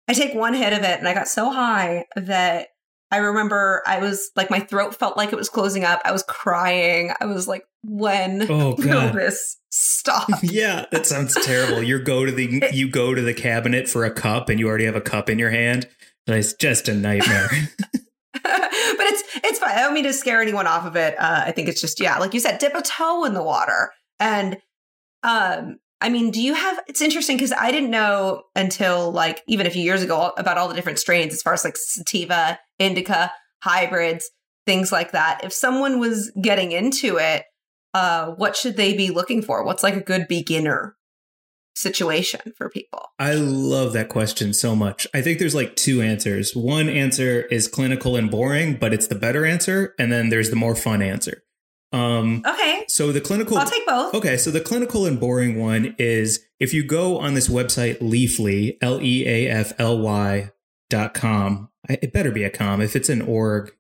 I take one hit of it and I got so high that I remember I was like, my throat felt like it was closing up. I was crying. I was like, when oh will this stop? yeah that sounds terrible you go to the you go to the cabinet for a cup and you already have a cup in your hand it's just a nightmare but it's it's fine. I don't mean to scare anyone off of it. Uh, I think it's just yeah, like you said, dip a toe in the water. And um, I mean, do you have? It's interesting because I didn't know until like even a few years ago about all the different strains as far as like sativa, indica, hybrids, things like that. If someone was getting into it, uh, what should they be looking for? What's like a good beginner situation for people? I love that question so much. I think there's like two answers. One answer is clinical and boring, but it's the better answer, and then there's the more fun answer. Um Okay, so the clinical I'll take both. Okay, so the clinical and boring one is if you go on this website Leafly, L E A F L Y dot com. It better be a com. If it's an org,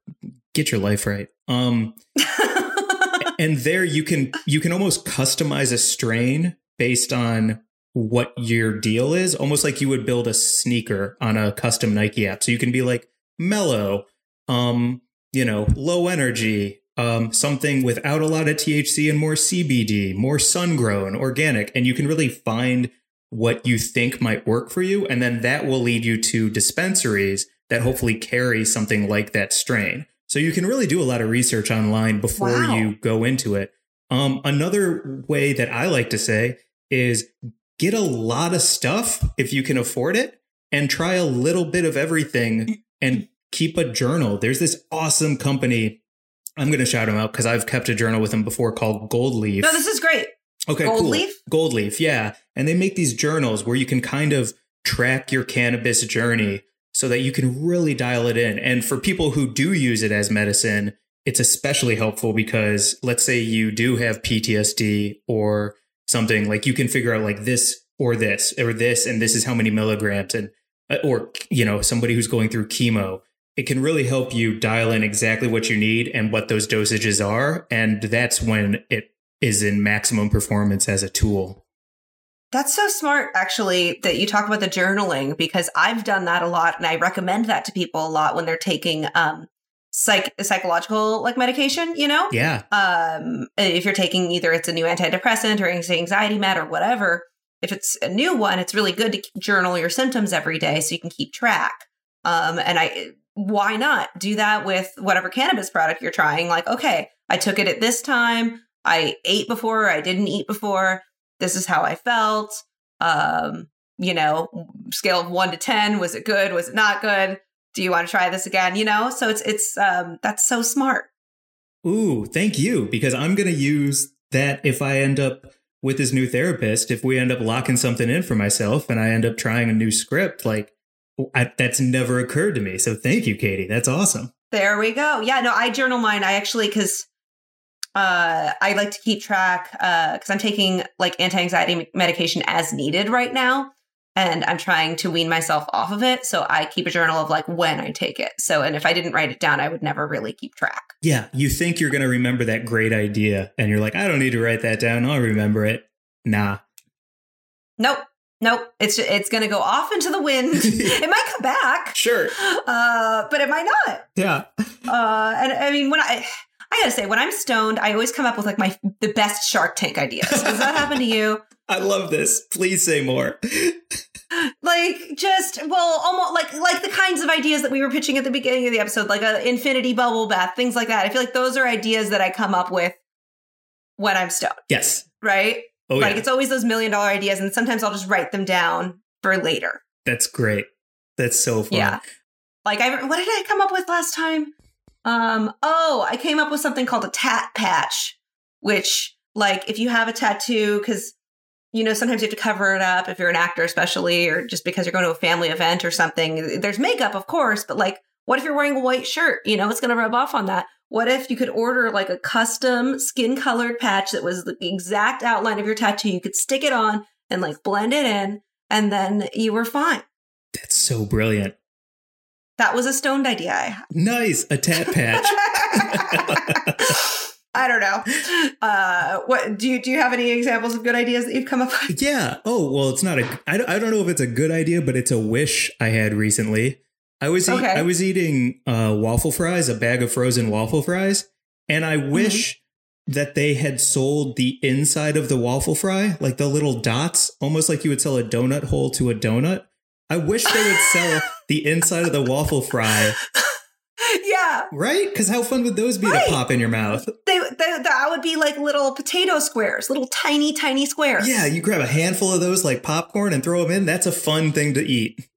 get your life right. Um and there you can you can almost customize a strain based on what your deal is almost like you would build a sneaker on a custom nike app so you can be like mellow um you know low energy um something without a lot of thc and more cbd more sun grown organic and you can really find what you think might work for you and then that will lead you to dispensaries that hopefully carry something like that strain so you can really do a lot of research online before Wow. you go into it um, another way that I like to say is get a lot of stuff if you can afford it and try a little bit of everything and keep a journal. There's this awesome company I'm going to shout him out because I've kept a journal with him before called Gold Leaf. No, this is great. Okay, Gold cool. Leaf? Gold Leaf, yeah. And they make these journals where you can kind of track your cannabis journey so that you can really dial it in. And for people who do use it as medicine, it's especially helpful because let's say you do have PTSD or something like you can figure out like this or this or this and this is how many milligrams and uh, or you know somebody who's going through chemo it can really help you dial in exactly what you need and what those dosages are and that's when it is in maximum performance as a tool That's so smart, actually, that you talk about the journaling because I've done that a lot, and I recommend that to people a lot when they're taking um, psych psychological like medication. You know, yeah um, if you're taking either it's a new antidepressant or anxiety med or whatever. If it's a new one, it's really good to journal your symptoms every day so you can keep track. Um, and I, why not do that with whatever cannabis product you're trying? Like, okay, I took it at this time. I ate before. I didn't eat before. This is how I felt. Um, you know, scale of one to ten. Was it good? Was it not good? Do you want to try this again? You know, so it's it's um, that's so smart. Ooh, thank you. Because I'm going to use that if I end up with this new therapist, if we end up locking something in for myself and I end up trying a new script, like I, that's never occurred to me. So thank you, Katie. That's awesome. There we go. Yeah, no, I journal mine. I actually because uh I like to keep track uh because I'm taking like anti-anxiety medication as needed right now. And I'm trying to wean myself off of it. So I keep a journal of like when I take it. So and if I didn't write it down, I would never really keep track. Yeah. You think you're going to remember that great idea and you're like, I don't need to write that down. I'll remember it. Nah. Nope. Nope. It's it's gonna go off into the wind. it might come back. Sure. Uh, but it might not. Yeah. Uh, and I mean, when I, I gotta say, when I'm stoned, I always come up with like my the best Shark Tank ideas. Does that happen to you? I love this. Please say more. Like just well, almost like like the kinds of ideas that we were pitching at the beginning of the episode, like a infinity bubble bath, things like that. I feel like those are ideas that I come up with when I'm stoned, Yes. right? Oh, like yeah. it's always those million dollar ideas, and sometimes I'll just write them down for later. That's great. That's so fun. Yeah. Like I what did I come up with last time? Um oh, I came up with something called a tat patch, which like if you have a tattoo cuz you know sometimes you have to cover it up if you're an actor especially or just because you're going to a family event or something. There's makeup of course, but like what if you're wearing a white shirt? You know, it's going to rub off on that. What if you could order like a custom skin colored patch that was the exact outline of your tattoo? You could stick it on and like blend it in and then you were fine. That's so brilliant. That was a stoned idea I had. Nice. A tat patch. I don't know. Uh, what do you do? You have any examples of good ideas that you've come up with? Yeah. Oh, well, it's not a. I don't, I don't know if it's a good idea, but it's a wish I had recently. I was eat, Okay. I was eating uh, waffle fries, a bag of frozen waffle fries, and I Mm-hmm. wish that they had sold the inside of the waffle fry, like the little dots, almost like you would sell a donut hole to a donut. I wish they would sell the inside of the waffle fry, yeah, right? Because how fun would those be Right. to pop in your mouth? they, they that would be like little potato squares, little tiny, tiny squares. Yeah, you grab a handful of those like popcorn and throw them in. That's a fun thing to eat.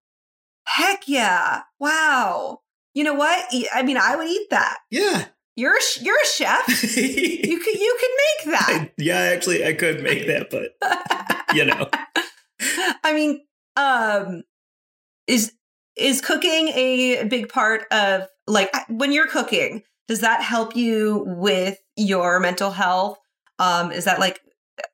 Heck yeah! Wow. You know what? I mean, I would eat that. Yeah. You're a, sh- you're a chef. You could you could make that. I- yeah, actually, I could make that, but you know, I mean, um, is is cooking a big part of like when you're cooking? Does that help you with your mental health? Um, is that like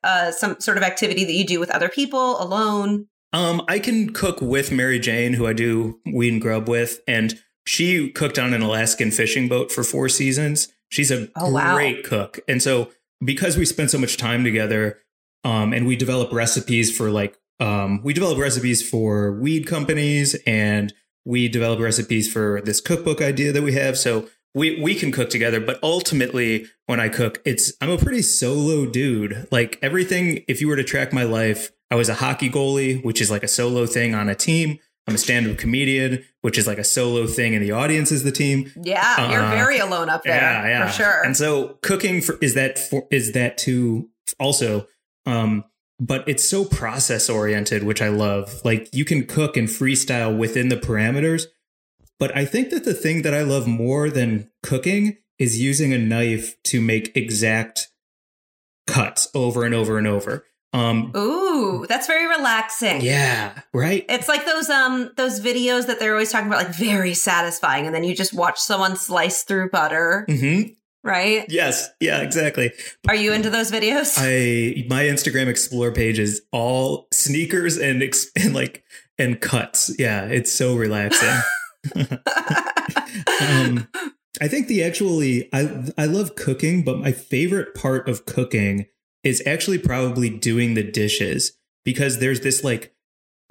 uh, some sort of activity that you do with other people alone? Um, I can cook with Mary Jane, who I do weed and grub with, and she cooked on an Alaskan fishing boat for four seasons. She's a Oh, wow. great cook, and so because we spend so much time together, um, and we develop recipes for like, um, we develop recipes for weed companies, and we develop recipes for this cookbook idea that we have. So we we can cook together, but ultimately, when I cook, it's I'm a pretty solo dude. Like everything, if you were to track my life, I was a hockey goalie, which is like a solo thing on a team. I'm a stand-up comedian, which is like a solo thing, and the audience is the team. Yeah, you're Uh, very alone up there Yeah, yeah, for sure. And so cooking for is that for, is that too also, um, but it's so process oriented, which I love. Like you can cook and freestyle within the parameters. But I think that the thing that I love more than cooking is using a knife to make exact cuts over and over and over. Um, Ooh, that's very relaxing. yeah, right. It's like those um those videos that they're always talking about, like very satisfying, and then you just watch someone slice through butter, Mm-hmm. right? Yes, yeah, exactly. Are you into those videos? I my Instagram explore page is all sneakers and, ex- and like and cuts. Yeah, it's so relaxing. um, I think the actually I I love cooking, but my favorite part of cooking is actually probably doing the dishes because there's this like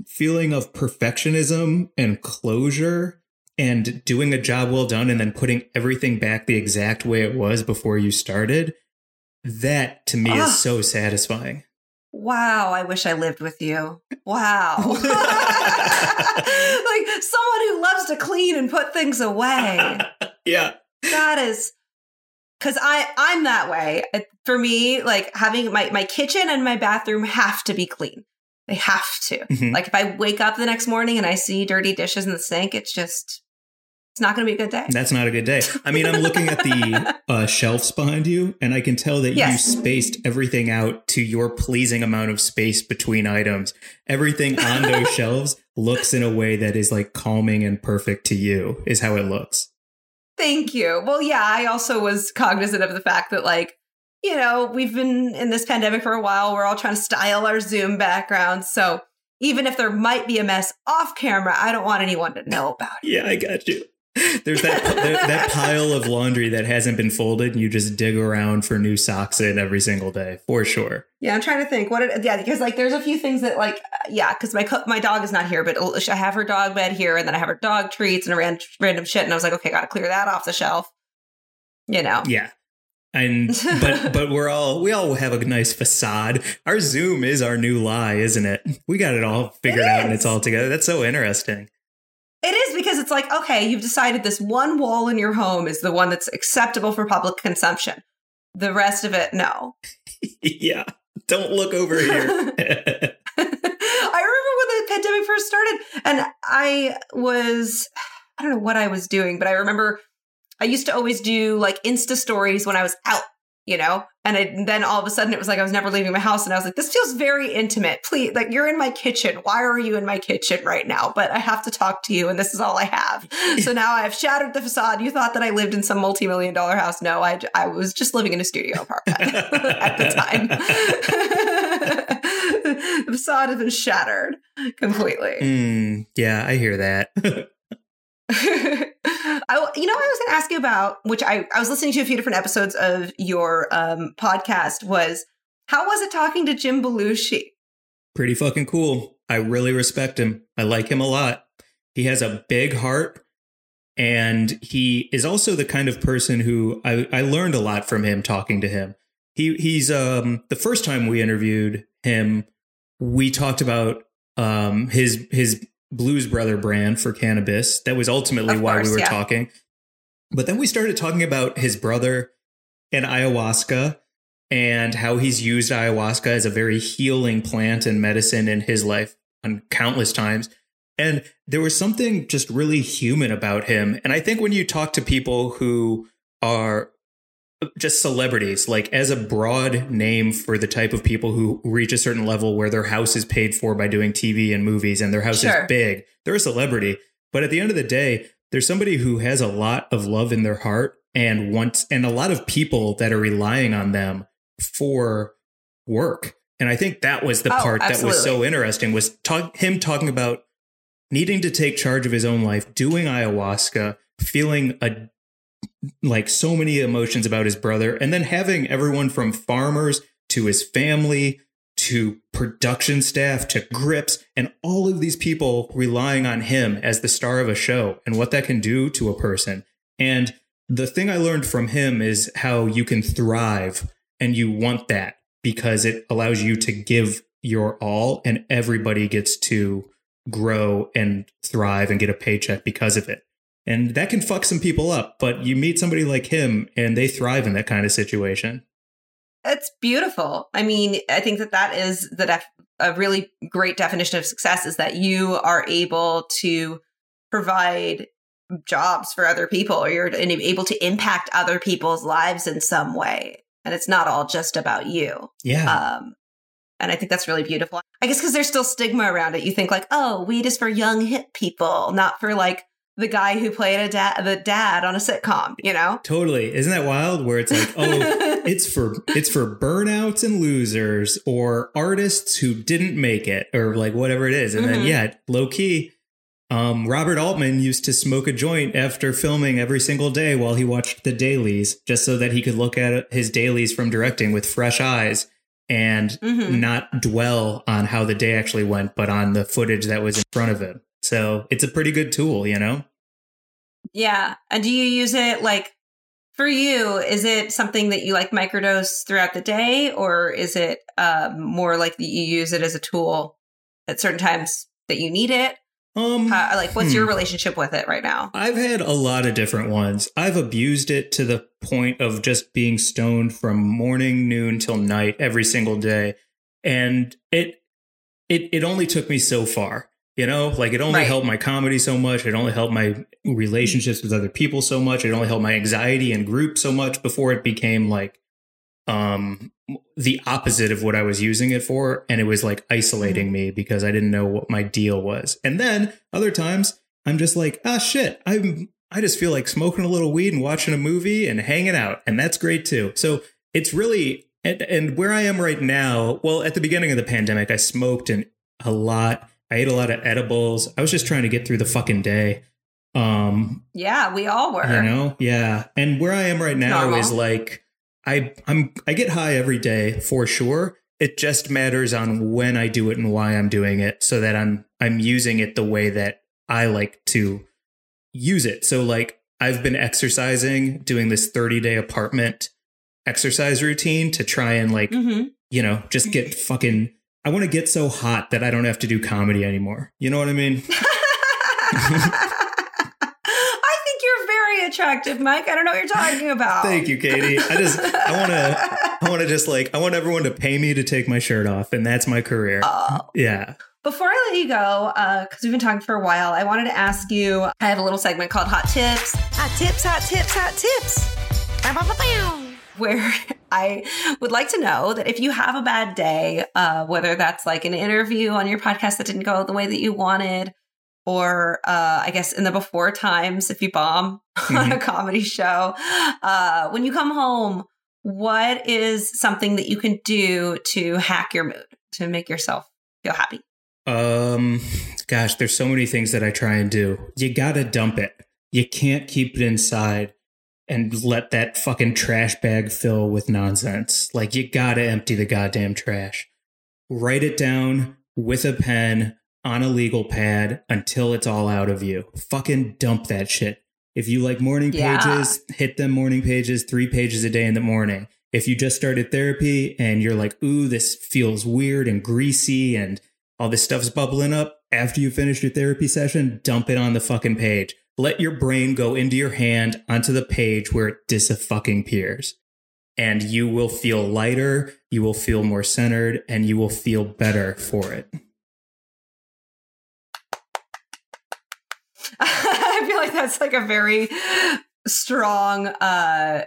feeling of perfectionism and closure and doing a job well done and then putting everything back the exact way it was before you started. That to me Ah. is so satisfying. wow, I wish I lived with you. Wow. like someone who loves to clean and put things away. yeah. That is because I I'm that way. For me, like having my my kitchen and my bathroom have to be clean. They have to. Mhm. Like if I wake up the next morning and I see dirty dishes in the sink, it's just it's not going to be a good day. That's not a good day. I mean, I'm looking at the uh, shelves behind you, and I can tell that Yes. you spaced everything out to your pleasing amount of space between items. Everything on those shelves looks in a way that is like calming and perfect to you, is how it looks. Thank you. Well, yeah, I also was cognizant of the fact that like you know, we've been in this pandemic for a while. We're all trying to style our Zoom backgrounds. So even if there might be a mess off camera, I don't want anyone to know about it. Yeah, I got you. There's that that, that pile of laundry that hasn't been folded, and you just dig around for new socks in every single day, for sure. Yeah, I'm trying to think what it, yeah, because like there's a few things that like, uh, yeah, because my, co- my dog is not here, but I have her dog bed here and then I have her dog treats and ran, random shit. And I was like, okay, got to clear that off the shelf. You know, Yeah. And but but we're all we all have a nice facade. Our Zoom is our new lie, isn't it? We got it all figured It out and it's all together. That's so interesting. It is because it's like, okay, you've decided this one wall in your home is the one that's acceptable for public consumption. The rest of it, no. yeah. Don't look over here. I remember when the pandemic first started and I was, I don't know what I was doing, but I remember I used to always do like Insta stories when I was out, you know? And I, then all of a sudden it was like I was never leaving my house and I was like, this feels very intimate. Please, like you're in my kitchen. Why are you in my kitchen right now? But I have to talk to you and this is all I have. so now I've shattered the facade. You thought that I lived in some multi million dollar house. No, I, I was just living in a studio apartment at the time. the facade has been shattered completely. Mm, yeah, I hear that. I, you know, what I was going to ask you about, which I, I was listening to a few different episodes of your um, podcast, was how was it talking to Jim Belushi? Pretty fucking cool. I really respect him. I like him a lot. He has a big heart and he is also the kind of person who I, I learned a lot from him talking to him. He he's um the first time we interviewed him, we talked about um his his Blues Brother brand for cannabis. That was ultimately Of why course, we were yeah. talking. But then we started talking about his brother and ayahuasca and how he's used ayahuasca as a very healing plant and medicine in his life on countless times. And there was something just really human about him. And I think when you talk to people who are just celebrities, like as a broad name for the type of people who reach a certain level where their house is paid for by doing TV and movies and their house Sure. is big, they're a celebrity. But at the end of the day, there's somebody who has a lot of love in their heart and wants, and a lot of people that are relying on them for work. And I think that was the Oh, part that was so interesting was talk, him talking about needing to take charge of his own life, doing ayahuasca, feeling a like so many emotions about his brother, and then having everyone from farmers to his family to production staff to grips and all of these people relying on him as the star of a show and what that can do to a person. And the thing I learned from him is how you can thrive and you want that because it allows you to give your all and everybody gets to grow and thrive and get a paycheck because of it. And that can fuck some people up, but you meet somebody like him and they thrive in that kind of situation. It's beautiful. I mean, I think that that is the def- a really great definition of success is that you are able to provide jobs for other people or you're able to impact other people's lives in some way and it's not all just about you Yeah. um and i think that's really beautiful i guess because there's still stigma around it you think like oh weed is for young hip people not for like the guy who played a dad the dad on a sitcom you know totally. Isn't that wild? Where it's like, oh, it's for it's for burnouts and losers or artists who didn't make it or like whatever it is. And then Mhm. yeah, low key. Um, Robert Altman used to smoke a joint after filming every single day while he watched the dailies, just so that he could look at his dailies from directing with fresh eyes and Mhm. not dwell on how the day actually went, but on the footage that was in front of him. So it's a pretty good tool, you know? Yeah. And do you use it like for you? Is it something that you like microdose throughout the day, or is it um, more like that you use it as a tool at certain times that you need it? Um, How, like, what's your hmm. relationship with it right now? I've had a lot of different ones. I've abused it to the point of just being stoned from morning, noon till night every single day. And it it it only took me so far. You know, like it only Right. helped my comedy so much. It only helped my relationships with other people so much. It only helped my anxiety and group so much before it became like um the opposite of what I was using it for. And it was like isolating me because I didn't know what my deal was. And then other times I'm just like, ah shit, I'm I just feel like smoking a little weed and watching a movie and hanging out. And that's great too. So it's really and, and where I am right now, well, at the beginning of the pandemic, I smoked and a lot. I ate a lot of edibles. I was just trying to get through the fucking day. Um, Yeah, we all were. you know, yeah. And where I am right now Normal. is like I I'm I get high every day for sure. It just matters on when I do it and why I'm doing it so that I'm I'm using it the way that I like to use it. So like I've been exercising, doing this 30-day apartment exercise routine to try and like, hmm you know, just get fucking I want to get so hot that I don't have to do comedy anymore. You know what I mean? I think you're very attractive, Mike. I don't know what you're talking about. Thank you, Katie. I just I want to I want to just like I want everyone to pay me to take my shirt off, and that's my career. Oh. yeah. Before I let you go, uh, because we've been talking for a while, I wanted to ask you. I have a little segment called Hot Tips. Hot Tips, Hot Tips, Hot Tips. Bow, bow, bow. Where I would like to know that if you have a bad day, uh, whether that's like an interview on your podcast that didn't go the way that you wanted, or uh, I guess in the before times, if you bomb on a comedy show, uh, when you come home, what is something that you can do to hack your mood to make yourself feel happy? Um, gosh, there's so many things that I try and do. You gotta dump it. You can't keep it inside and let that fucking trash bag fill with nonsense. Like you gotta empty the goddamn trash. Write it down with a pen on a legal pad until it's all out of you. Fucking dump that shit. If you like morning Yeah. pages, hit them morning pages, three pages a day in the morning. If you just started therapy and you're like, ooh, this feels weird and greasy and all this stuff's bubbling up after you finish your therapy session, dump it on the fucking page. Let your brain go into your hand onto the page where it dis-fucking appears. And you will feel lighter, you will feel more centered, and you will feel better for it. I feel like that's like a very strong uh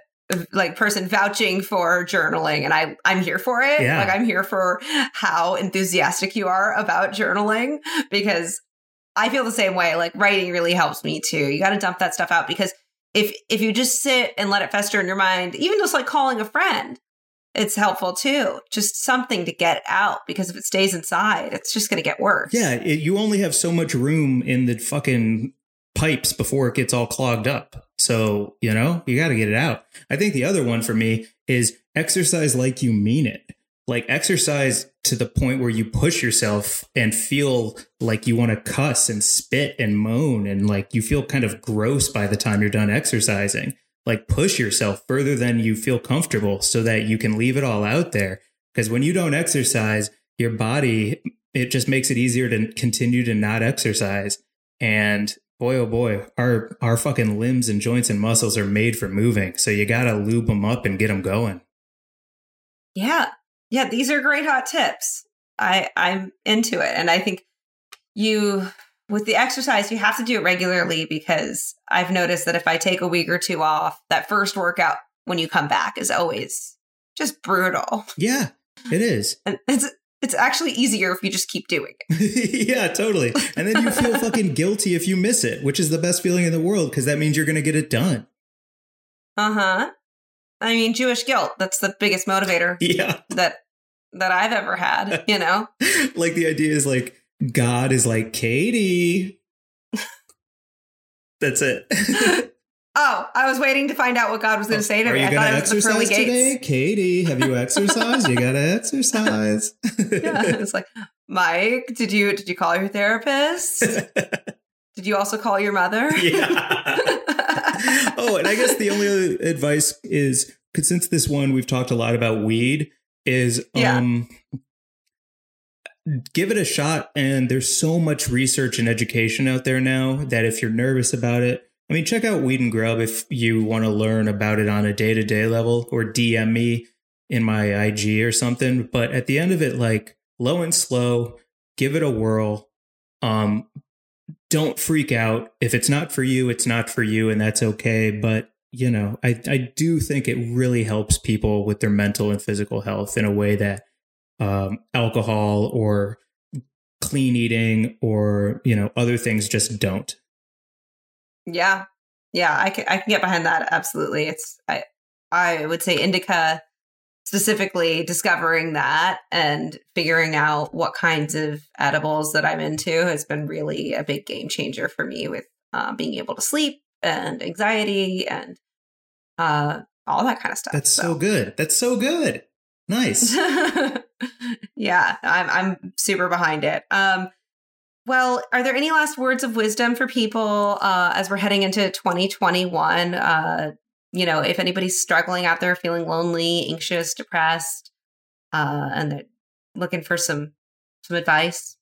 like person vouching for journaling and I I'm here for it. Yeah. Like I'm here for how enthusiastic you are about journaling because I feel the same way. Like writing really helps me too. You got to dump that stuff out because if if you just sit and let it fester in your mind, even just like calling a friend, it's helpful too. Just something to get out because if it stays inside, it's just going to get worse. Yeah, it, you only have so much room in the fucking pipes before it gets all clogged up. So, you know, you got to get it out. I think the other one for me is exercise like you mean it. Like exercise to the point where you push yourself and feel like you want to cuss and spit and moan and like you feel kind of gross by the time you're done exercising. Like push yourself further than you feel comfortable so that you can leave it all out there. Because when you don't exercise, your body, it just makes it easier to continue to not exercise. And boy, oh boy, our, our fucking limbs and joints and muscles are made for moving. So you got to lube them up and get them going. Yeah. Yeah, these are great hot tips. I I'm into it and I think you with the exercise, you have to do it regularly because I've noticed that if I take a week or two off, that first workout when you come back is always just brutal. Yeah, it is. And it's it's actually easier if you just keep doing it. yeah, totally. And then you feel fucking guilty if you miss it, which is the best feeling in the world because that means you're going to get it done. Uh huh. I mean, Jewish guilt. That's the biggest motivator. Yeah. That that I've ever had. You know. like the idea is like God is like Katie. That's it. oh, I was waiting to find out what God was going to say to Are me. I thought it was the pearly today, gates. Katie? Have you exercised? you got to exercise. yeah, it's like, Mike, did you did you call your therapist? did you also call your mother? yeah. oh, and I guess the only other advice is 'cause since this one we've talked a lot about weed is Yeah. um give it a shot and there's so much research and education out there now that if you're nervous about it I mean check out Weed and Grub if you want to learn about it on a day-to-day level or DM me in my IG or something but at the end of it like low and slow give it a whirl um don't freak out. If it's not for you, it's not for you, and that's okay. But you know, I, I do think it really helps people with their mental and physical health in a way that um, alcohol or clean eating or you know other things just don't. Yeah. Yeah, I can I can get behind that absolutely. It's I I would say indica specifically discovering that and figuring out what kinds of edibles that I'm into has been really a big game changer for me with uh, being able to sleep and anxiety and uh, all that kind of stuff. That's so good. That's so good. Nice. yeah, I'm I'm super behind it. Um, well, are there any last words of wisdom for people uh, as we're heading into 2021? Uh, you know, if anybody's struggling out there, feeling lonely, anxious, depressed, uh, and they're looking for some some advice,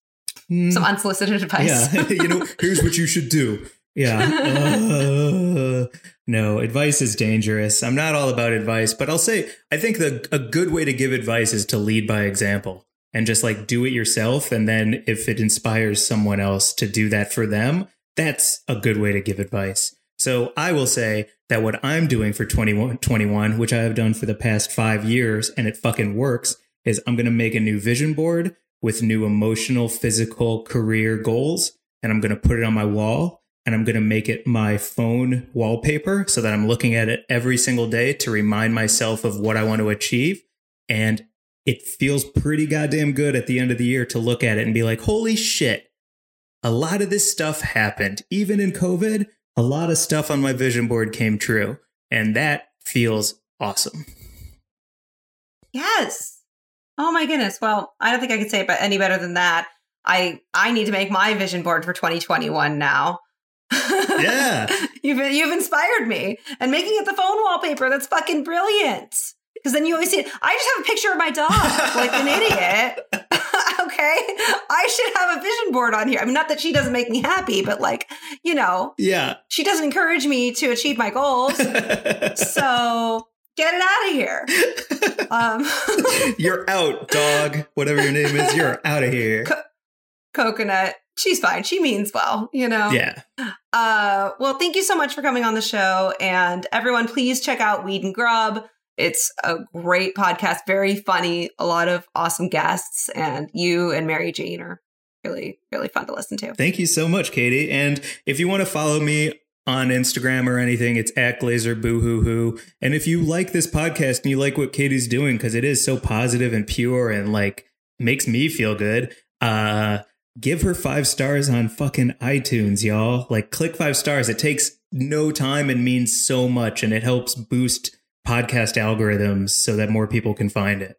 Mm, some unsolicited advice. yeah, you know, here's what you should do. Yeah. Uh, no, advice is dangerous. I'm not all about advice, but I'll say I think the a good way to give advice is to lead by example and just like do it yourself and then if it inspires someone else to do that for them, that's a good way to give advice. So I will say that what I'm doing for 2021, which I have done for the past 5 years and it fucking works, is I'm going to make a new vision board with new emotional, physical, career goals and I'm going to put it on my wall and I'm going to make it my phone wallpaper so that I'm looking at it every single day to remind myself of what I want to achieve. And it feels pretty goddamn good at the end of the year to look at it and be like, holy shit, a lot of this stuff happened. Even in COVID, a lot of stuff on my vision board came true. And that feels awesome. Yes. Oh my goodness. Well, I don't think I could say it any better than that. I I need to make my vision board for 2021 now. Yeah. you've you've inspired me. And making it the phone wallpaper, that's fucking brilliant. Because then you always see it. I just have a picture of my dog, like an idiot. okay. I should have a vision board on here. I mean, not that she doesn't make me happy, but like, you know, Yeah. she doesn't encourage me to achieve my goals. so get it out of here. Um You're out, dog. Whatever your name is, you're out of here. coconut she's fine she means well you know Yeah. uh well thank you so much for coming on the show and everyone please check out weed and grub it's a great podcast very funny a lot of awesome guests and you and mary jane are really really fun to listen to Thank you so much, Katie. And if you want to follow me on Instagram or anything, it's at Glazer Boohoo And if you like this podcast and you like what Katie's doing, because it is so positive and pure and like makes me feel good, uh, give her five stars on fucking iTunes, y'all. Like click five stars. It takes no time and means so much, and it helps boost podcast algorithms so that more people can find it.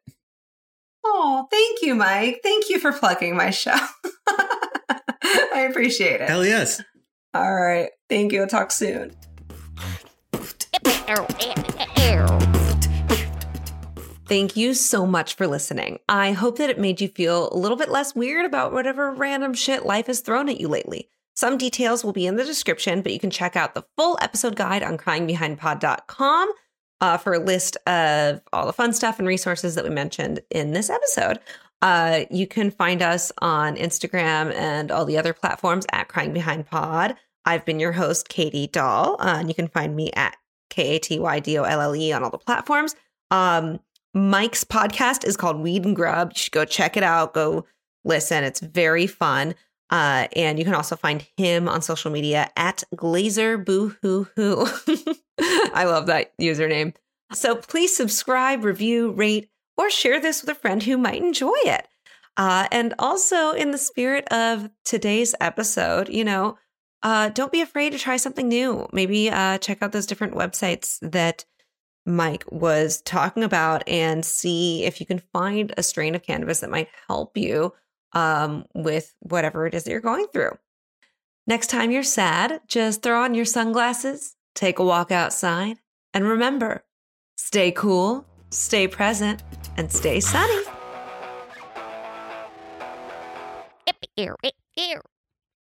oh thank you mike thank you for plugging my show i appreciate it Hell yes. all right thank you i'll talk soon Thank you so much for listening. I hope that it made you feel a little bit less weird about whatever random shit life has thrown at you lately. Some details will be in the description, but you can check out the full episode guide on cryingbehindpod.com uh, for a list of all the fun stuff and resources that we mentioned in this episode. Uh, you can find us on Instagram and all the other platforms at Crying Behind Pod. I've been your host, Katie Dahl, uh, and you can find me at K A T Y D O L L E on all the platforms. Um, Mike's podcast is called Weed and Grub. You should go check it out. Go listen. It's very fun. Uh, and you can also find him on social media at Glazer Boo Hoo Hoo. I love that username. So please subscribe, review, rate, or share this with a friend who might enjoy it. Uh, and also, in the spirit of today's episode, you know, uh, don't be afraid to try something new. Maybe uh, check out those different websites that Mike was talking about and see if you can find a strain of cannabis that might help you um, with whatever it is that you're going through. Next time you're sad, just throw on your sunglasses, take a walk outside, and remember stay cool, stay present, and stay sunny.